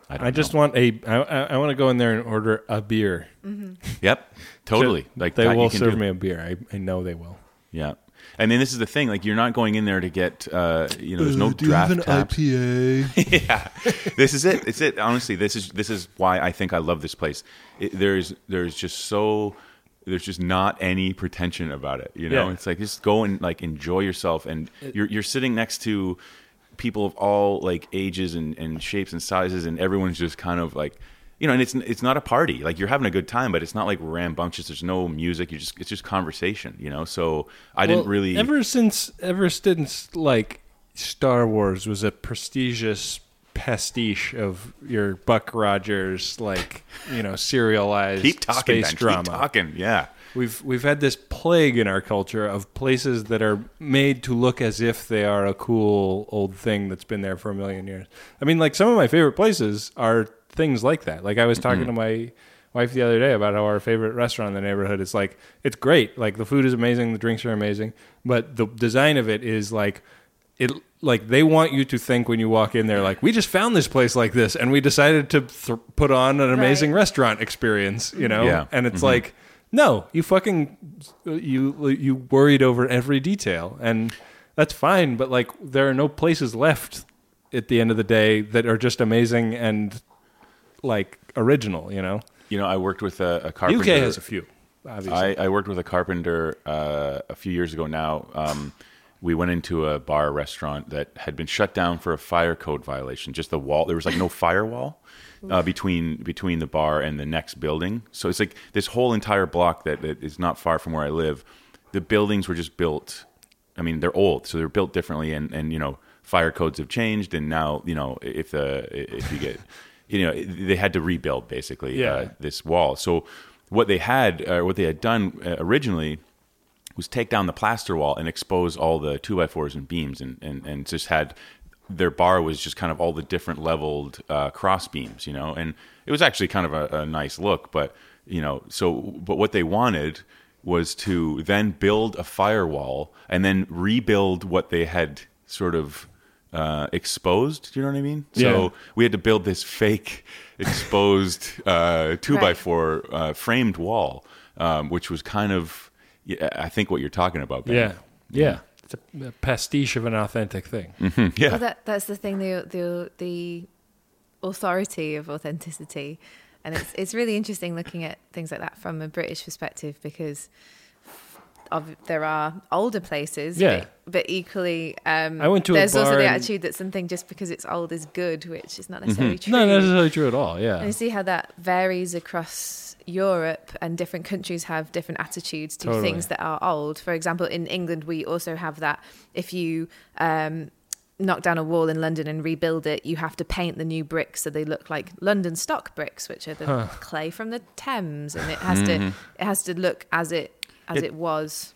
Uh, I, don't I just know. want a. I, I, I want to go in there and order a beer. Yep, totally. Like they that you will can serve do. me a beer. I, I know they will. Yeah. And then this is the thing, like you're not going in there to get, uh, you know, there's Uh, no draft taps. (laughs) IPA? yeah, this is it. It's it. Honestly, this is this is why I think I love this place. It, there's there's just so there's just not any pretension about it. You know, Yeah. it's like just go and like enjoy yourself, and you're you're sitting next to people of all like ages and, and shapes and sizes, and everyone's just kind of like. You know, and it's it's not a party. Like you're having a good time, but it's not like rambunctious. There's no music. You just it's just conversation. You know. So I didn't really. ever since ever since like Star Wars was a prestigious pastiche of your Buck Rogers like you know serialized keep talking, space Ben. drama. Keep talking. Yeah. We've we've had this plague in our culture of places that are made to look as if they are a cool old thing that's been there for a million years. I mean, like some of my favorite places are things like that. Like I was talking to mm-hmm. my wife the other day about how our favorite restaurant in the neighborhood is like it's great. Like the food is amazing, the drinks are amazing, but the design of it is like it like they want you to think when you walk in there like we just found this place like this and we decided to th- put on an amazing Right. restaurant experience, you know? Yeah. And it's mm-hmm. like no, you fucking you you worried over every detail, and that's fine. But like, there are no places left at the end of the day that are just amazing and like original. You know, You know, I worked with a, a carpenter. UK has a few. Obviously, I, I worked with a carpenter uh, a few years ago now. Um, we went into a bar restaurant that had been shut down for a fire code violation. Just the wall, there was like no (laughs) firewall uh, between between the bar and the next building. So it's like this whole entire block that, that is not far from where I live. The buildings were just built. I mean, they're old, so they're built differently, and and you know, fire codes have changed, and now you know if the if you get (laughs) you know they had to rebuild basically Yeah. uh, this wall. So what they had, uh, what they had done uh, originally, was take down the plaster wall and expose all the two by fours and beams, and and and just had their bar was just kind of all the different leveled uh, cross beams, you know, and it was actually kind of a, a nice look, but you know, so but what they wanted was to then build a firewall and then rebuild what they had sort of uh, exposed. Do you know what I mean? Yeah. So we had to build this fake (laughs) exposed uh, two by four uh, framed wall, um, which was kind of, I think, what you're talking about. Ben. yeah, yeah. It's a, a pastiche of an authentic thing. Mm-hmm, yeah. Well, that that's the thing. The the the authority of authenticity, and it's it's really interesting looking at things like that from a British perspective because of there are older places, Yeah. but, but equally, um, I went to there's also the attitude that something just because it's old is good, which is not necessarily true. Not necessarily true at all. Yeah. And you see how that varies across Europe, and different countries have different attitudes to Totally. things that are old. For example, in England, we also have that if you um, knock down a wall in London and rebuild it, you have to paint the new bricks so they look like London stock bricks, which are the clay from the Thames, and it has to it has to look as it as It- it, was.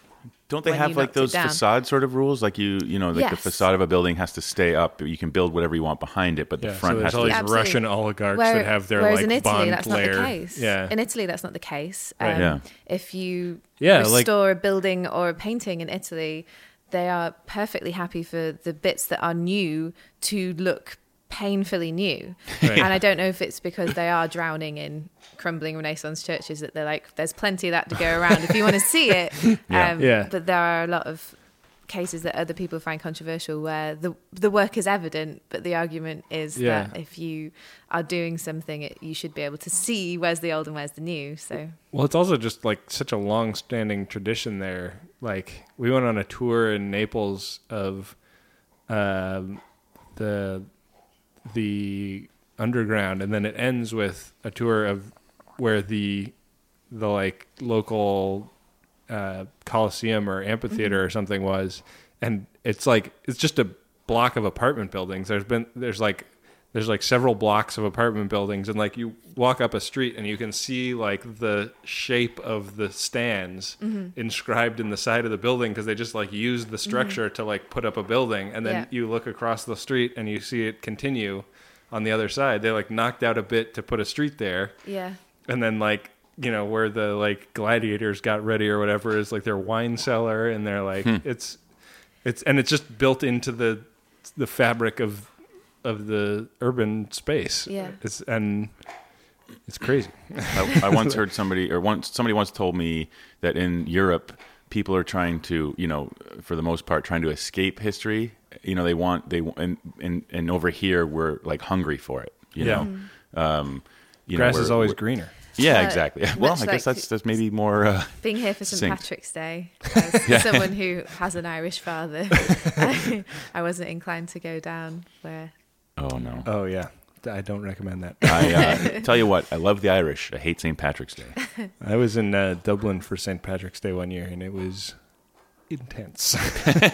Don't they when have you like those facade sort of rules? Like you, you know, like the facade of a building has to stay up. You can build whatever you want behind it, but the yeah. So front there's has all to. these Absolutely. Russian oligarchs Where- that have their like in Italy, bond that's layer. not the case. Yeah, In Italy, that's not the case. Um, Right. Yeah. If you Yeah, like- restore a building or a painting in Italy, they are perfectly happy for the bits that are new to look painfully new. Right. And I don't know if it's because they are drowning in crumbling Renaissance churches that they're like, there's plenty of that to go around if you want to see it. (laughs) Yeah. Um, Yeah. But there are a lot of cases that other people find controversial where the the work is evident, but the argument is Yeah. that if you are doing something, it, you should be able to see where's the old and where's the new. So Well, it's also just like such a long-standing tradition there. Like we went on a tour in Naples of um, the the underground, and then it ends with a tour of where the the like local uh, coliseum or amphitheater or something was, and it's like it's just a block of apartment buildings. There's been there's like there's like several blocks of apartment buildings, and like you walk up a street and you can see like the shape of the stands Mm-hmm. inscribed in the side of the building because they just like used the structure to like put up a building, and then Yeah. you look across the street and you see it continue on the other side. They like knocked out a bit to put a street there Yeah. and then like you know where the like gladiators got ready or whatever is like their wine cellar and they're like it's it's and it's just built into the the fabric of of the urban space Yeah. it's and it's crazy I, I once (laughs) heard somebody, or once somebody once told me that in Europe, people are trying to, you know, for the most part, trying to escape history. You know, they want they and and and over here we're like hungry for it. You Yeah. know, um, you know, grass is always greener Yeah, Uh, exactly. (laughs) Well, I much guess that's that's maybe more. Uh, Being here for St. Succinct. Patrick's Day, (laughs) as someone who has an Irish father, I, I wasn't inclined to go down where. Oh no. oh yeah i don't recommend that I uh, (laughs) tell you what, I love the Irish. I hate St. Patrick's Day. i was in uh, dublin for st patrick's day one year and it was intense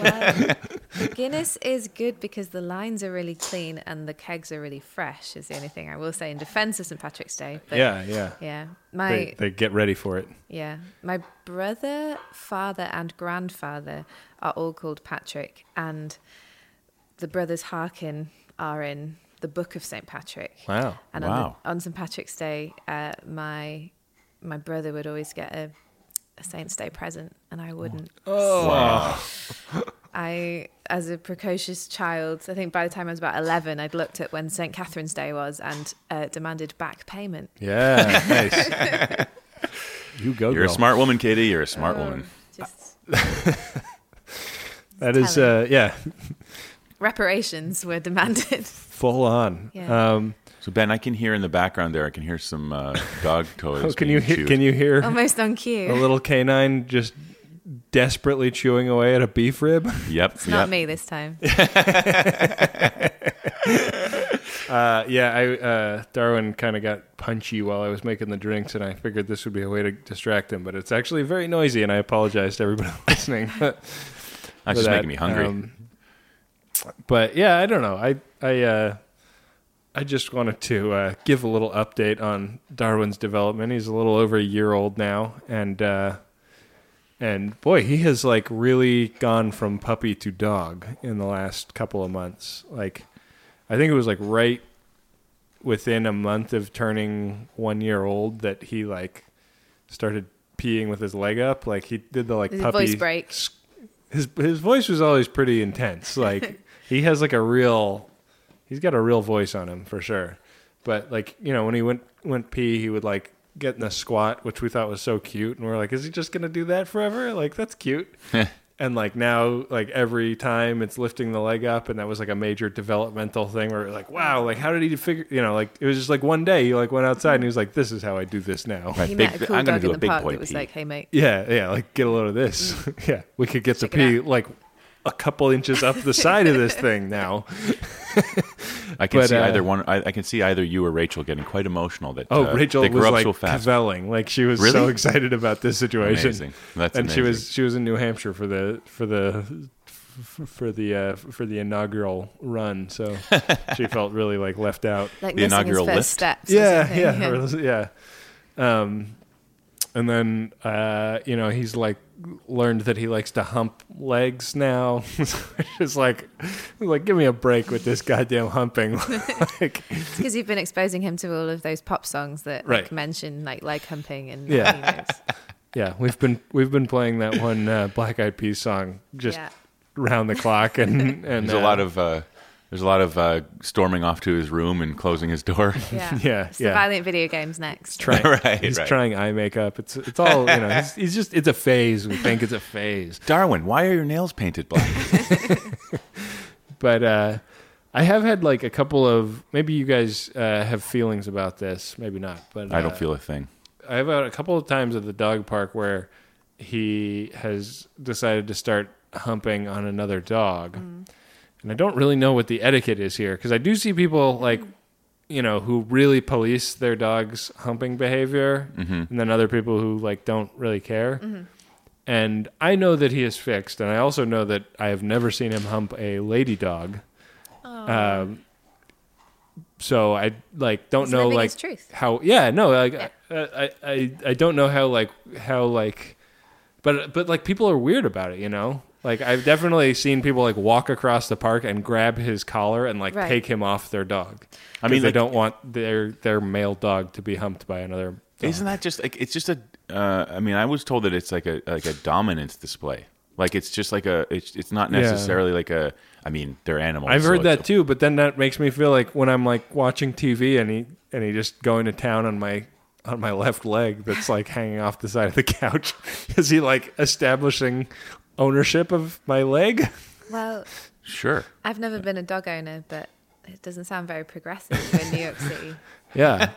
Well, (laughs) Guinness is good because the lines are really clean and the kegs are really fresh. Is the only thing I will say in defence of St Patrick's Day. But yeah yeah yeah, my they, they get ready for it Yeah. My brother, father, and grandfather are all called Patrick, and the brothers Harkin are in the Book of St. Patrick. wow And Wow. on, the, on St. Patrick's Day, uh, my my brother would always get a, a Saint's Day present, and I wouldn't. Wow. (laughs) I, as a precocious child, I think by the time I was about 11, I'd looked at when St. Catherine's Day was and uh, demanded back payment. yeah nice (laughs) you go You're a smart woman, Katie. You're a smart Oh, woman. Just (laughs) that is telling. uh yeah reparations were demanded. (laughs) full on. Yeah. Um, So Ben, I can hear in the background there. I can hear some uh, dog (laughs) toys. oh, can being you hear, can you hear Almost on cue. a little canine just desperately chewing away at a beef rib? Yep. It's not me this time. (laughs) Uh, yeah, I uh, Darwin kind of got punchy while I was making the drinks, and I figured this would be a way to distract him. But it's actually very noisy, and I apologize to everybody listening. That's for just that. making me hungry. Um, but yeah, I don't know. I I uh, I just wanted to uh, give a little update on Darwin's development. He's a little over a year old now, and uh, and boy, he has like really gone from puppy to dog in the last couple of months. Like, I think it was like right within a month of turning one year old that he like started peeing with his leg up. Like he did the like his puppy voice break? his his voice was always pretty intense. Like (laughs) he has like a real, he's got a real voice on him for sure. But like you know when he went went pee, he would like get in a squat, which we thought was so cute, and we're like, is he just gonna do that forever? Like that's cute. (laughs) and like now, like every time it's lifting the leg up, and that was like a major developmental thing. Where we're like, wow, like how did he figure? You know, like it was just like one day he like went outside and he was like, this is how I do this now. Right, He big- a cool I'm gonna do a big park boy that was pee. like, "Hey mate, Yeah, yeah, like get a load of this. (laughs) yeah, we could get Check the pee out. like a couple inches up the side of this thing now. (laughs) I can but, see uh, either one. I, I can see either you or Rachel getting quite emotional. That Oh, uh, Rachel they was up like so cavelling, like she was so excited about this situation. Amazing. That's and she was she was in New Hampshire for the for the for the uh, for the inaugural run, so (laughs) she felt really like left out. like The missing his inaugural first lift? steps." or Yeah, yeah, (laughs) or yeah. Um, and then uh, you know he's like learned that he likes to hump legs now. (laughs) Which is like, like give me a break with this goddamn humping. (laughs) like, because you've been exposing him to all of those pop songs that Right. like, mention like leg humping and Yeah. (laughs) yeah, we've been we've been playing that one uh, Black Eyed Peas song just yeah. round the clock, and and There's a uh, lot of uh, there's a lot of uh, storming off to his room and closing his door. (laughs) Yeah. (laughs) Yeah, It's the violent video games next. trying. (laughs) Right, he's right. trying eye makeup. It's it's all you know. He's, he's just it's a phase. We think it's a phase. Darwin, why are your nails painted black? but uh, I have had like a couple of maybe you guys uh, have feelings about this, maybe not. But I don't uh, feel a thing. I have had a couple of times at the dog park where he has decided to start humping on another dog, and I don't really know what the etiquette is here because I do see people like you know who really police their dog's humping behavior, Mm-hmm. and then other people who like don't really care. And I know that he is fixed, and I also know that I have never seen him hump a lady dog. Um, so I like don't He's know like truth. how. Yeah, no, like Yeah. uh, I, I I don't know how like how like, but but like people are weird about it, you know. Like I've definitely seen people like walk across the park and grab his collar and like Right. take him off their dog. I mean, they like- don't want their their male dog to be humped by another. Dog. Isn't that just like it's just a? Uh, I mean, I was told that it's like a like a dominance display. Like it's just like a. It's it's not Yeah. necessarily like a. I mean, they're animals. I've so heard it's- that too, but then that makes me feel like when I'm like watching TV and he and he just going to town on my on my left leg that's like hanging off the side of the couch. (laughs) Is he like establishing ownership of my leg? Well, Sure. I've never been a dog owner, but it doesn't sound very progressive in New York City. (laughs) Yeah.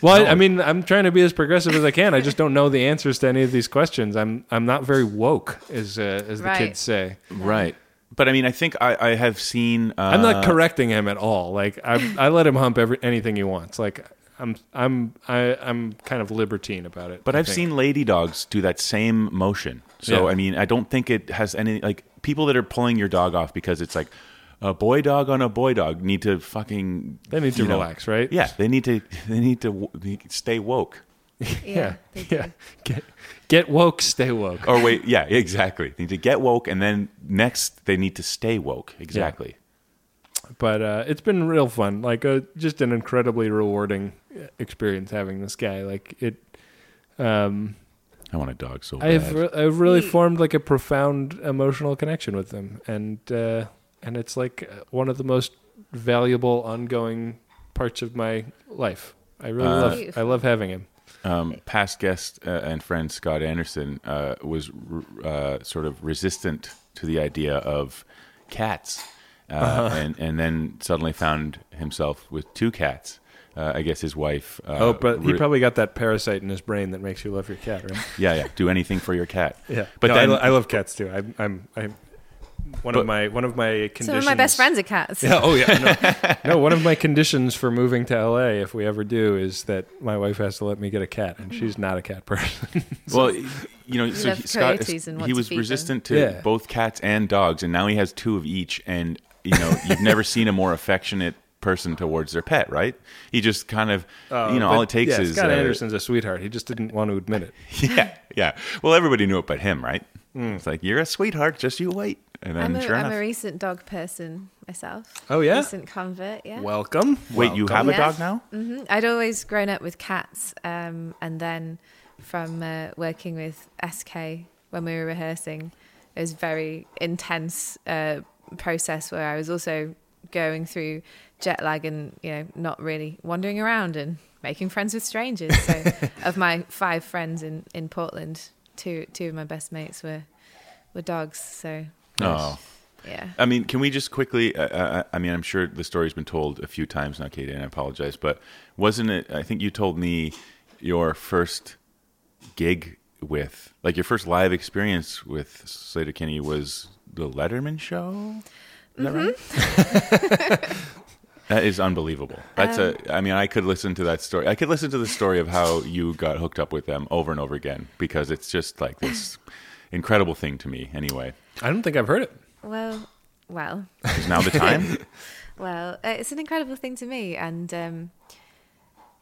Well, I, I mean, I'm trying to be as progressive as I can. I just don't know the answers to any of these questions. I'm I'm not very woke, as uh, as the Right. kids say. Right. But I mean, I think I, I have seen. Uh, I'm not correcting him at all. Like I I let him hump every anything he wants. Like I'm I'm I, I'm kind of libertine about it. But I I've think. seen lady dogs do that same motion. So Yeah. I mean, I don't think it has any like people that are pulling your dog off because it's like a boy dog on a boy dog need to fucking They need to you know- relax, right? Yeah, they need to (laughs) they need to w- stay woke. (laughs) yeah, yeah. Get get woke, stay woke. Or wait, yeah, (laughs) exactly. They need to get woke, and then next they need to stay woke. Exactly. But uh, it's been real fun. Like uh, just an incredibly rewarding experience having this guy. Like it. Um, I want a dog so bad. I've re- I've really formed like a profound emotional connection with him, and uh, and it's like uh, one of the most valuable ongoing parts of my life. I really Uh, love I love having him. um, past guest uh, and friend Scott Anderson uh, was r- uh, sort of resistant to the idea of cats, uh, Uh-huh. and and then suddenly found himself with two cats. Uh, I guess his wife. Uh, oh, but he re- probably got that parasite in his brain that makes you love your cat, right? (laughs) yeah, yeah. Do anything for your cat. (laughs) Yeah, But No, then- I, lo- I love cats too. I'm I'm, I'm one But- of my one of my conditions. Some of my best friends are cats. Yeah, oh yeah. No, (laughs) no, one of my conditions for moving to LA, if we ever do, is that my wife has to let me get a cat, and she's not a cat person. Well, you know, so he, Scott, coyotes and want he was feed them. resistant to Yeah. both cats and dogs, and now he has two of each. And you know, you've never seen a more affectionate person towards their pet, right? He just kind of, you know, all it takes yeah, is Scott uh, Anderson's a sweetheart. He just didn't want to admit it. (laughs) yeah, yeah. Well, everybody knew it but him, right? Hmm. It's like you're a sweetheart, just you wait. And then I'm, a, sure I'm enough, a recent dog person myself. Oh, yeah? Recent convert, yeah. Welcome. wait, you Welcome. have a Yeah. dog now? hmm I'd always grown up with cats, um, and then from uh, working with SK when we were rehearsing, it was very intense uh, process where I was also going through jet lag and you know not really wandering around and making friends with strangers. So, (laughs) of my five friends in in Portland, two two of my best mates were were dogs. So Oh. yeah. I mean, can we just quickly? Uh, uh, I mean, I'm sure the story's been told a few times now, Katie, and I apologize, but wasn't it? I think you told me your first gig with, like, your first live experience with Sleater-Kinney was the Letterman show. Is that right? (laughs) that is unbelievable. That's a. I mean, I could listen to that story. I could listen to the story of how you got hooked up with them over and over again because it's just like this (laughs) incredible thing to me. Anyway, I don't think I've heard it. Well, well. is now the time? (laughs) Well, uh, it's an incredible thing to me, and um,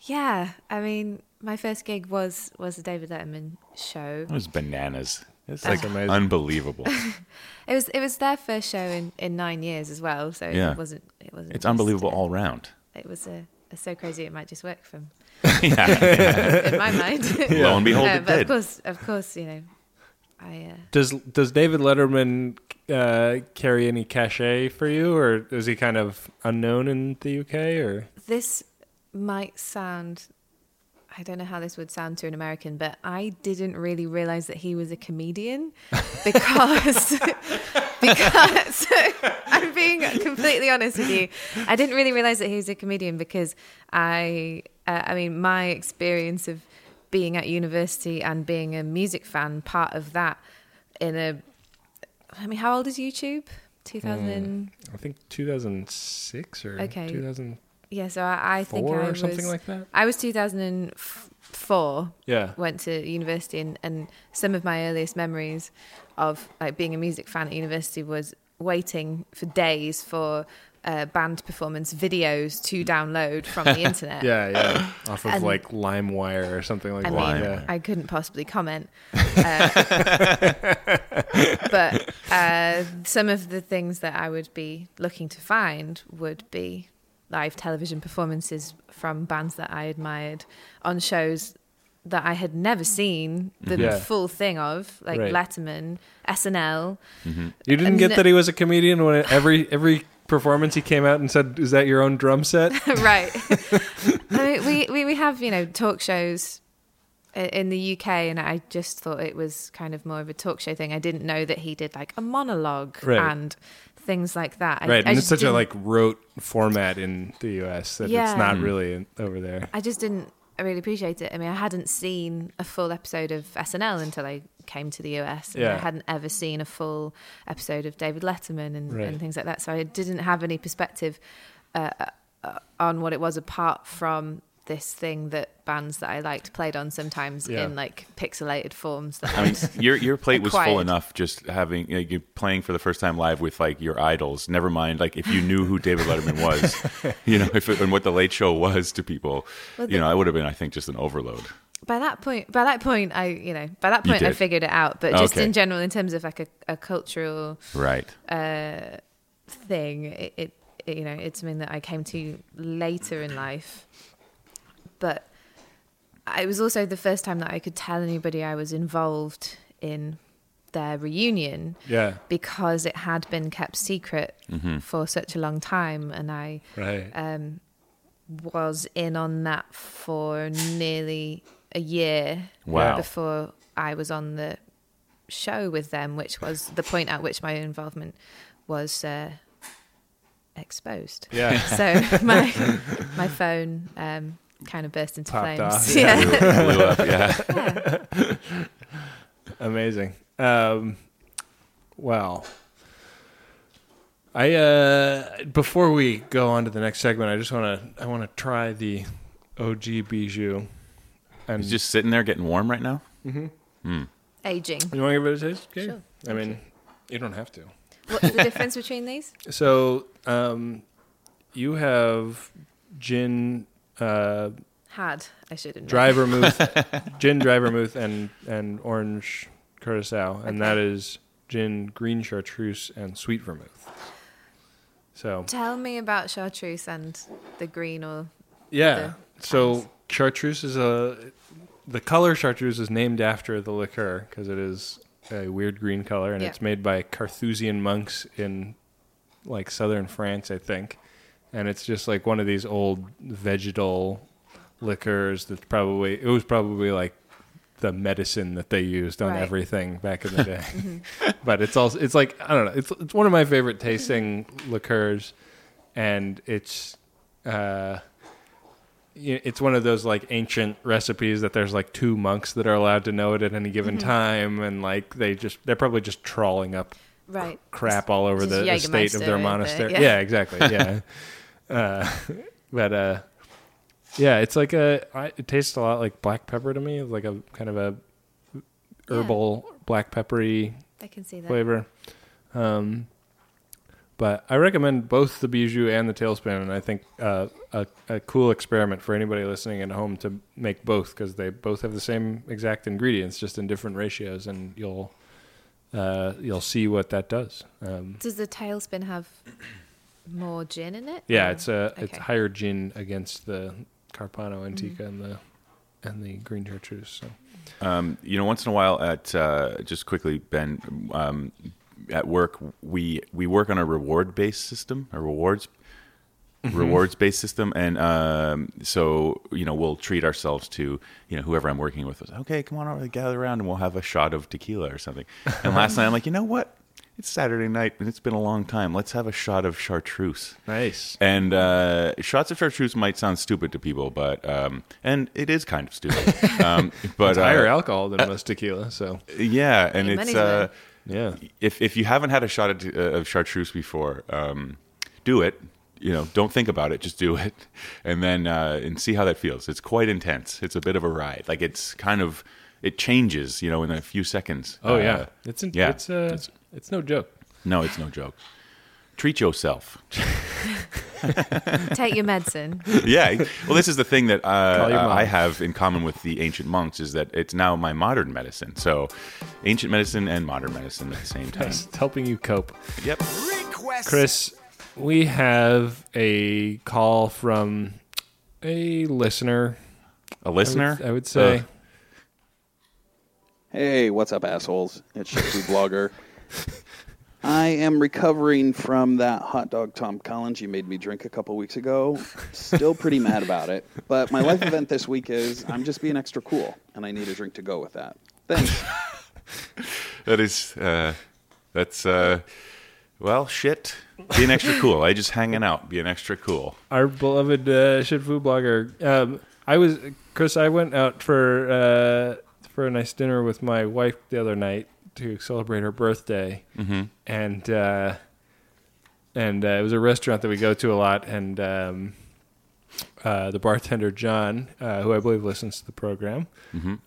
yeah, I mean, my first gig was was the David Letterman show. It was bananas. It's like amazing. unbelievable. (laughs) It was it was their first show in, in nine years as well, so Yeah. it wasn't it wasn't. It's unbelievable all round. It was uh, so crazy it might just work from (laughs) yeah. (laughs) in my mind. Lo and behold, Uh, it but did. of course, of course, you know, I uh, Does Does David Letterman uh, carry any cachet for you, or is he kind of unknown in the UK? Or this might sound I don't know how this would sound to an American, but I didn't really realize that he was a comedian (laughs) because (laughs) because (laughs) I'm being completely honest with you. I didn't really realize that he was a comedian because I uh, I mean my experience of being at university and being a music fan part of that in a I mean how old is YouTube? 2000 I think 2006 or Okay. 2004 Yeah, so I, I think I or was something like that. I was 2004 Yeah. went to university and, and some of my earliest memories of like being a music fan at university was waiting for days for uh, band performance videos to download from the (laughs) internet. Yeah, yeah. Off of And- like LimeWire or something like I that. mean, yeah. I couldn't possibly comment. (laughs) Uh, but uh, some of the things that I would be looking to find would be live television performances from bands that I admired on shows that I had never seen the Yeah. full thing of, like Right. Letterman, SNL. Mm-hmm. You didn't get uh, that he was a comedian when every every performance he came out and said, "Is that your own drum set?" (laughs) right. (laughs) I mean, we, we we have you know talk shows in the UK, and I just thought it was kind of more of a talk show thing. I didn't know that he did like a monologue Right. and things like that. I, right, I and it's such a like rote format in the US that Yeah. it's not really in, over there. I just didn't I really appreciate it. I mean, I hadn't seen a full episode of SNL until I came to the US, and I hadn't ever seen a full episode of David Letterman and, Right. and things like that. So I didn't have any perspective uh, uh, on what it was apart from this thing that bands that I liked played on sometimes Yeah. in like pixelated forms. That I mean, your your plate was full enough just having you know, you playing for the first time live with like your idols. Never mind, like if you knew who David Letterman was, (laughs) you know, if it, and what the Late Show was to people, Well, you know, I would have been, I think, just an overload. by that point, by that point, I you know by that point I figured it out. But just Okay. in general, in terms of like a, a cultural Right. uh, thing. It, it, it, you know, it's something that I came to later in life, but it was also the first time that I could tell anybody I was involved in their reunion Yeah, because it had been kept secret for such a long time, and I right. um, was in on that for nearly a year Wow. before I was on the show with them, which was the point at which my involvement was uh, exposed. yeah. (laughs) So my my phone um, kind of burst into Popped flames. off. (laughs) Yeah. Blew up. Yeah. (laughs) Amazing. Um, well, I uh, before we go on to the next segment, I just want to I want to try the OG bijou. And He's just sitting there getting warm right now. Aging. you want to give it a taste? Okay. Sure. I mean, you don't have to. What's the difference between these? (laughs) So, um, you have gin, uh, Had I should have known. dry vermouth, (laughs) gin, dry vermouth, and and orange curacao, and that is gin, green chartreuse, and sweet vermouth. So Tell me about chartreuse and the green or yeah, so chartreuse is a the color chartreuse is named after the liqueur because it is a weird green color, and Yeah. it's made by Carthusian monks in like southern France, I think. And it's just like one of these old vegetal liquors that's probably it was probably like the medicine that they used on Right. everything back in the (laughs) day. but it's also it's like I don't know, it's it's one of my favorite tasting liqueurs and it's uh it's one of those like ancient recipes that there's like two monks that are allowed to know it at any given time and like they just they're probably just trawling up right crap all over Just the estate of their monastery. Yeah. yeah. exactly. Yeah. (laughs) uh, (laughs) but uh, yeah, it's like a. I, it tastes a lot like black pepper to me. It's like a kind of a herbal black peppery I can see that. flavor. Um, but I recommend both the bijou and the tailspin, and I think uh, a, a cool experiment for anybody listening at home to make both because they both have the same exact ingredients, just in different ratios, and you'll uh, you'll see what that does. Um, Does the tailspin have more gin in it? yeah, or- it's a it's higher gin against the Carpano Antica and the and the green chartreuse. So. Um, you know, once in a while, at uh, just quickly, Ben, um, at work, we we work on a reward based system, a rewards rewards based system, and um, so you know we'll treat ourselves to you know whoever I'm working with. Was, okay, come on over, gather around, and we'll have a shot of tequila or something. And last (laughs) night, I'm like, you know what? It's Saturday night, and it's been a long time. Let's have a shot of chartreuse. Nice. And uh, shots of chartreuse might sound stupid to people, but um, and it is kind of stupid. (laughs) Um, but It's higher uh, alcohol than most tequila, so yeah, and Your it's uh, yeah. if if you haven't had a shot of, uh, of chartreuse before, um, do it. You know, don't think about it, just do it, and then uh, and see how that feels. It's quite intense. It's a bit of a ride. Like it's kind of it changes. You know, in a few seconds. Oh Uh, yeah, it's in, yeah, it's uh, it's- it's no joke. no, it's no joke. treat yourself. (laughs) Take your medicine. yeah. Well, this is the thing that uh, Call your mom. I have in common with the ancient monks is that it's now my modern medicine. So, ancient medicine and modern medicine at the same time. It's helping you cope. Yep. Request. Chris, we have a call from a listener. A listener, I would, say. Uh, Hey, what's up, assholes? It's Shit Food Blogger. I am recovering from that hot dog Tom Collins you made me drink a couple weeks ago. Still pretty mad about it. But my life event this week is I'm just being extra cool, and I need a drink to go with that. Thanks. (laughs) that is, uh, that's, uh, well, shit. Being extra cool. I just hanging out, being extra cool. our beloved uh, shit food blogger. Um, I was Chris. I went out for uh, for a nice dinner with my wife the other night to celebrate her birthday, mm-hmm. and uh, and uh, it was a restaurant that we go to a lot, and um, uh, the bartender John, uh, who I believe listens to the program.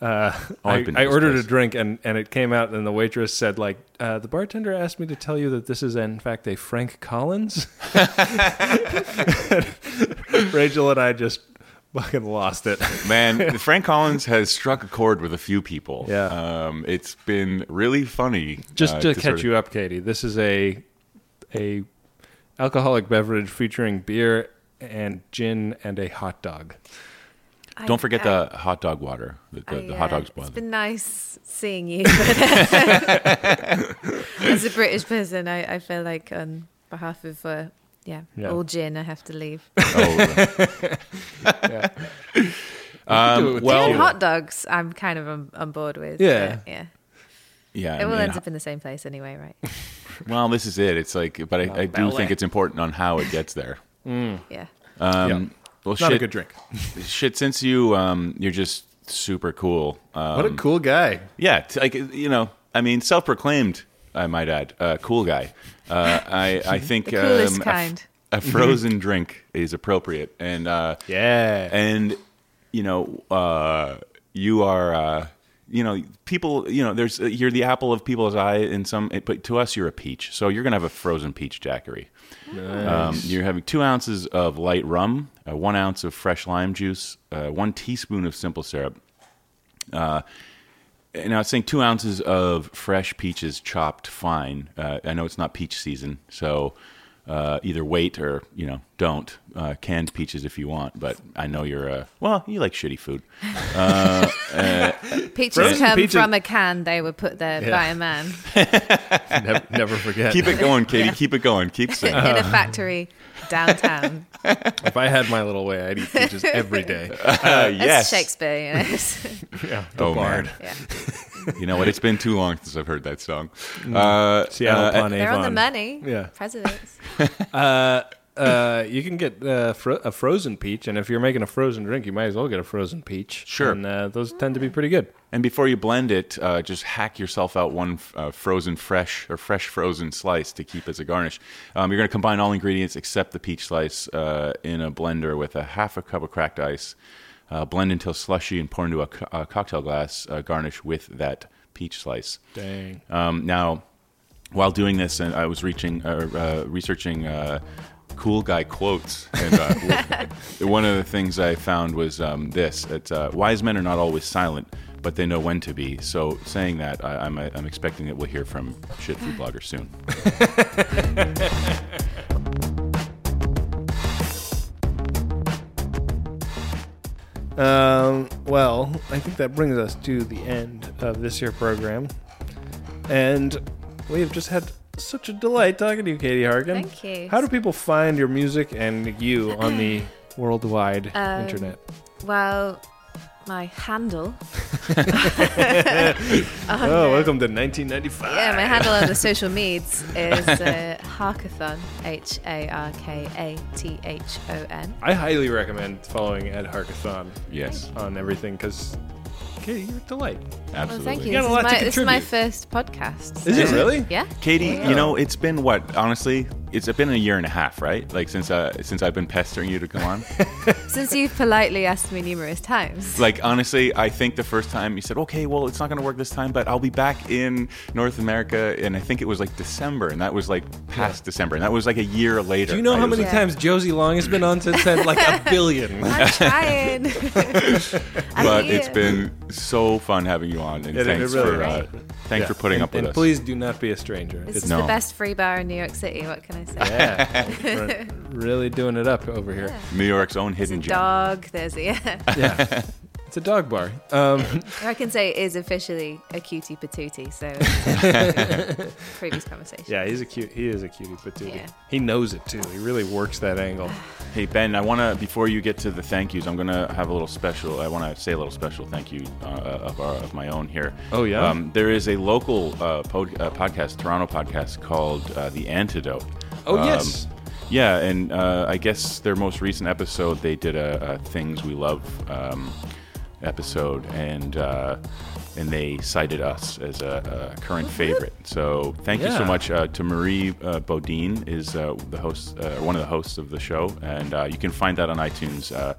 Uh, Oh, I, I ordered place. a drink and, and it came out and the waitress said like uh, the bartender asked me to tell you that this is in fact a Frank Collins. (laughs) (laughs) Rachel and I just fucking lost it. (laughs) Man, (laughs) Frank Collins has struck a chord with a few people. Yeah. Um, it's been really funny. Just uh, to sort catch of- you up, Katie, this is a a alcoholic beverage featuring beer and gin and a hot dog. Don't forget I- the hot dog water. The, the, I, the hot uh, dogs It's boil. been nice seeing you. but- (laughs) As a British person, I, I feel like on behalf of uh, yeah, Yeah. all gin, I have to leave. (laughs) Oh, Yeah. (laughs) um, do it with well, Doing hot dogs, I'm kind of on, on board with. Yeah. yeah. yeah. It will I mean, end up in the same place anyway, right? (laughs) well, this is it. It's like, but I, I do ballet. think it's important on how it gets there. Yeah. Um, Yeah. Well, It's not shit, a good drink. shit. Since you, um, you're just super cool. Um, What a cool guy. Yeah, t- like you know, I mean, self-proclaimed. I might add, uh, cool guy. Uh, I I (laughs) think The coolest um, kind. A, frozen drink is appropriate, and uh, Yeah. and you know, uh, you are. Uh, you know, people. You know, there's you're the apple of people's eye in some, but to us, you're a peach. So you're gonna have a frozen peach daiquiri. Um, you're having two ounces of light rum, uh, one ounce of fresh lime juice, uh, one teaspoon of simple syrup. Uh, now it's saying two ounces of fresh peaches chopped fine. Uh, I know it's not peach season, so uh, either wait or you know don't uh, canned peaches if you want. But I know you're uh, well, you like shitty food. (laughs) Peaches Frozen come peaches- from a can they were put there Yeah. by a man (laughs) never, never forget. Keep it going, Katie. Keep it going. Keep (laughs) singing. in a factory downtown. (laughs) if I had my little way, I'd eat peaches every day. (laughs) Uh, That's yes. Shakespeare, you (laughs) know. Yeah, the Oh bard. man. yeah. You know what? It's been too long since I've heard that song. Uh, Seattle uh, upon They're on the money. Yeah. Presidents. Uh, uh, you can get uh, fro- a frozen peach, and if you're making a frozen drink, you might as well get a frozen peach. Sure. and uh, those tend to be pretty good. And before you blend it, uh, just hack yourself out one uh, frozen fresh or fresh frozen slice to keep as a garnish. Um, you're going to combine all ingredients except the peach slice uh, in a blender with a half a cup of cracked ice. Uh, blend until slushy and pour into a, co- a cocktail glass. Uh, garnish with that peach slice. Dang. Um, now, while doing this, and I was reaching, uh, uh, researching uh, cool guy quotes, and uh, (laughs) one of the things I found was um, this: that uh, wise men are not always silent, but they know when to be. So, saying that, I, I'm, I'm expecting that we'll hear from shit food blogger soon. (laughs) Um, well, I think that brings us to the end of this year program, and we have just had such a delight talking to you, Katie Harkin. Thank you. How do people find your music and you on the (clears throat) worldwide Um, internet? Well, my handle. (laughs) (laughs) Oh, welcome to 1995. Yeah, my handle on the social (laughs) medias is uh, Harkathon. H A R K A T H O N. I highly recommend following Ed Harkathon Yes, on everything because, Katie, you're a delight. Well, absolutely. thank you. got This a is, lot to my, this is my first podcast. Is it really? Yeah. Katie, you know, it's been what, honestly, it's been a year and a half, right? Like since uh, since I've been pestering you to come on. (laughs) Since you've politely asked me numerous times. like honestly, I think the first time you said, "Okay, well, it's not going to work this time, but I'll be back in North America," and I think it was like December, and that was like past December, and that was like a year later. Do you know I how many like- Yeah. times Josie Long has been on since then? Like a (laughs) billion. I'm trying. (laughs) I'm But it's been so fun having you on, and It- it thanks really for uh, thanks Yeah. for putting and, up with and us. please do not be a stranger. This It's is No. the best free bar in New York City. What can I say? yeah, (laughs) really doing it up over here. New York's own hidden gem. dog. There's a yeah. (laughs) Yeah, it's a dog bar. Um, I can say it is officially a cutie patootie. So (laughs) it's previous conversation. yeah, he's a cute. He is a cutie patootie. Yeah. He knows it too. He really works that angle. (sighs) Hey Ben, I want to before you get to the thank yous, I'm gonna have a little special. I want to say a little special thank you uh, of our, of my own here. Oh, yeah? Um, there is a local uh, pod, uh, podcast, Toronto podcast called uh, The Antidote. Oh Um, yes. Yeah, and uh, I guess their most recent episode, they did a, a "Things We Love" um, episode, and uh, and they cited us as a, a current favorite. So thank you so much uh, to Marie uh, Bodine, is uh, the host, uh, one of the hosts of the show, and uh, you can find that on iTunes uh,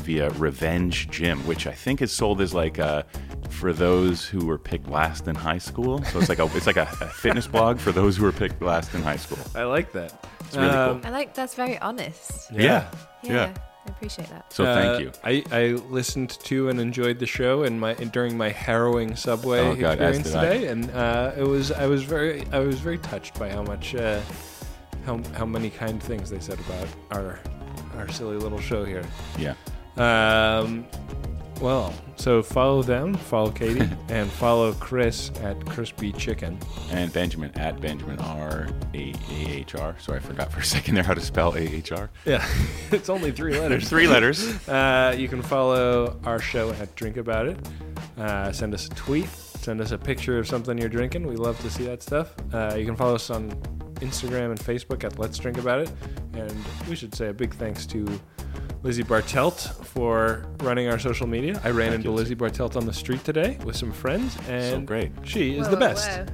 via Revenge Gym, which I think is sold as like uh, for those who were picked last in high school. So it's like a it's like a, a fitness blog for those who were picked last in high school. I like that. It's really Um, I like that's very honest. Yeah. Yeah, Yeah. I appreciate that. So Uh, thank you. I, I listened to and enjoyed the show in my during my harrowing subway Oh, God, experience did I. today, and uh, it was I was very I was very touched by how much uh, how how many kind things they said about our our silly little show here. Yeah. Um, well, so follow them, follow Katie, (laughs) and follow Chris at Crispy Chicken. And Benjamin at Benjamin R A A H R. Sorry, I forgot for a second there how to spell A H R. Yeah, (laughs) it's only three letters. Three letters. (laughs) Uh, you can follow our show at Drink About It. Uh, send us a tweet. Send us a picture of something you're drinking. We love to see that stuff. Uh, you can follow us on Instagram and Facebook at Let's Drink About It. And we should say a big thanks to Lizzie Bartelt for running our social media. I ran Thank into you, Lizzie Bartelt on the street today with some friends, and great. she is Whoa, the whoa, best. whoa.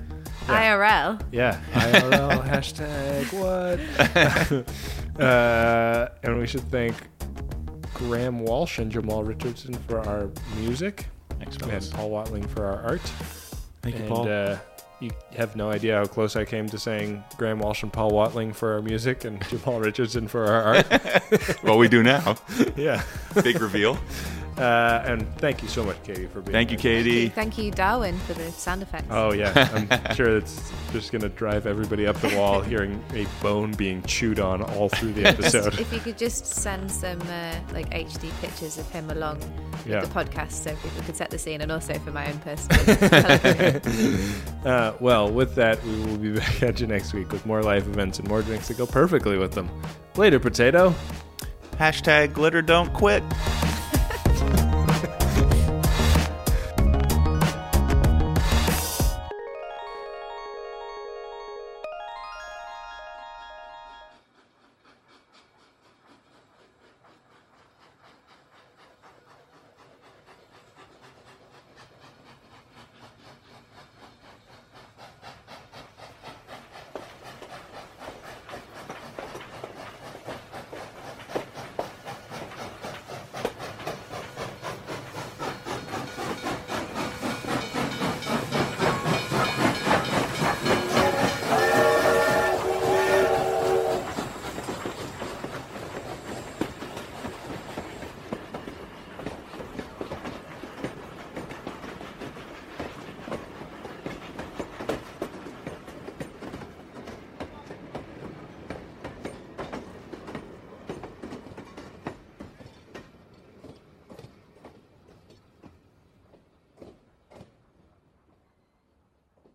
Yeah. IRL. Yeah, (laughs) IRL hashtag what? (laughs) (laughs) uh, and we should thank Graham Walsh and Jamal Richardson for our music, Thanks, and. Paul Watling for our art. Thank you, and Paul. Uh, you have no idea how close I came to saying Graham Walsh and Paul Watling for our music and Jamal Richardson for our art. (laughs) well, we do now. (laughs) yeah. Big reveal. (laughs) Uh, and thank you so much, Katie, for being Thank you. Katie. Thank you, Darwin, for the sound effects. Oh yeah, (laughs) I'm sure it's just gonna drive everybody up the wall hearing a bone being chewed on all through the (laughs) episode. If you could just send some uh, like HD pictures of him along Yeah. with the podcast so people could set the scene and also for my own personal. (laughs) Uh, well, with that, we will be back at you next week with more live events and more drinks that go perfectly with them. Later, potato. Hashtag glitter don't quit.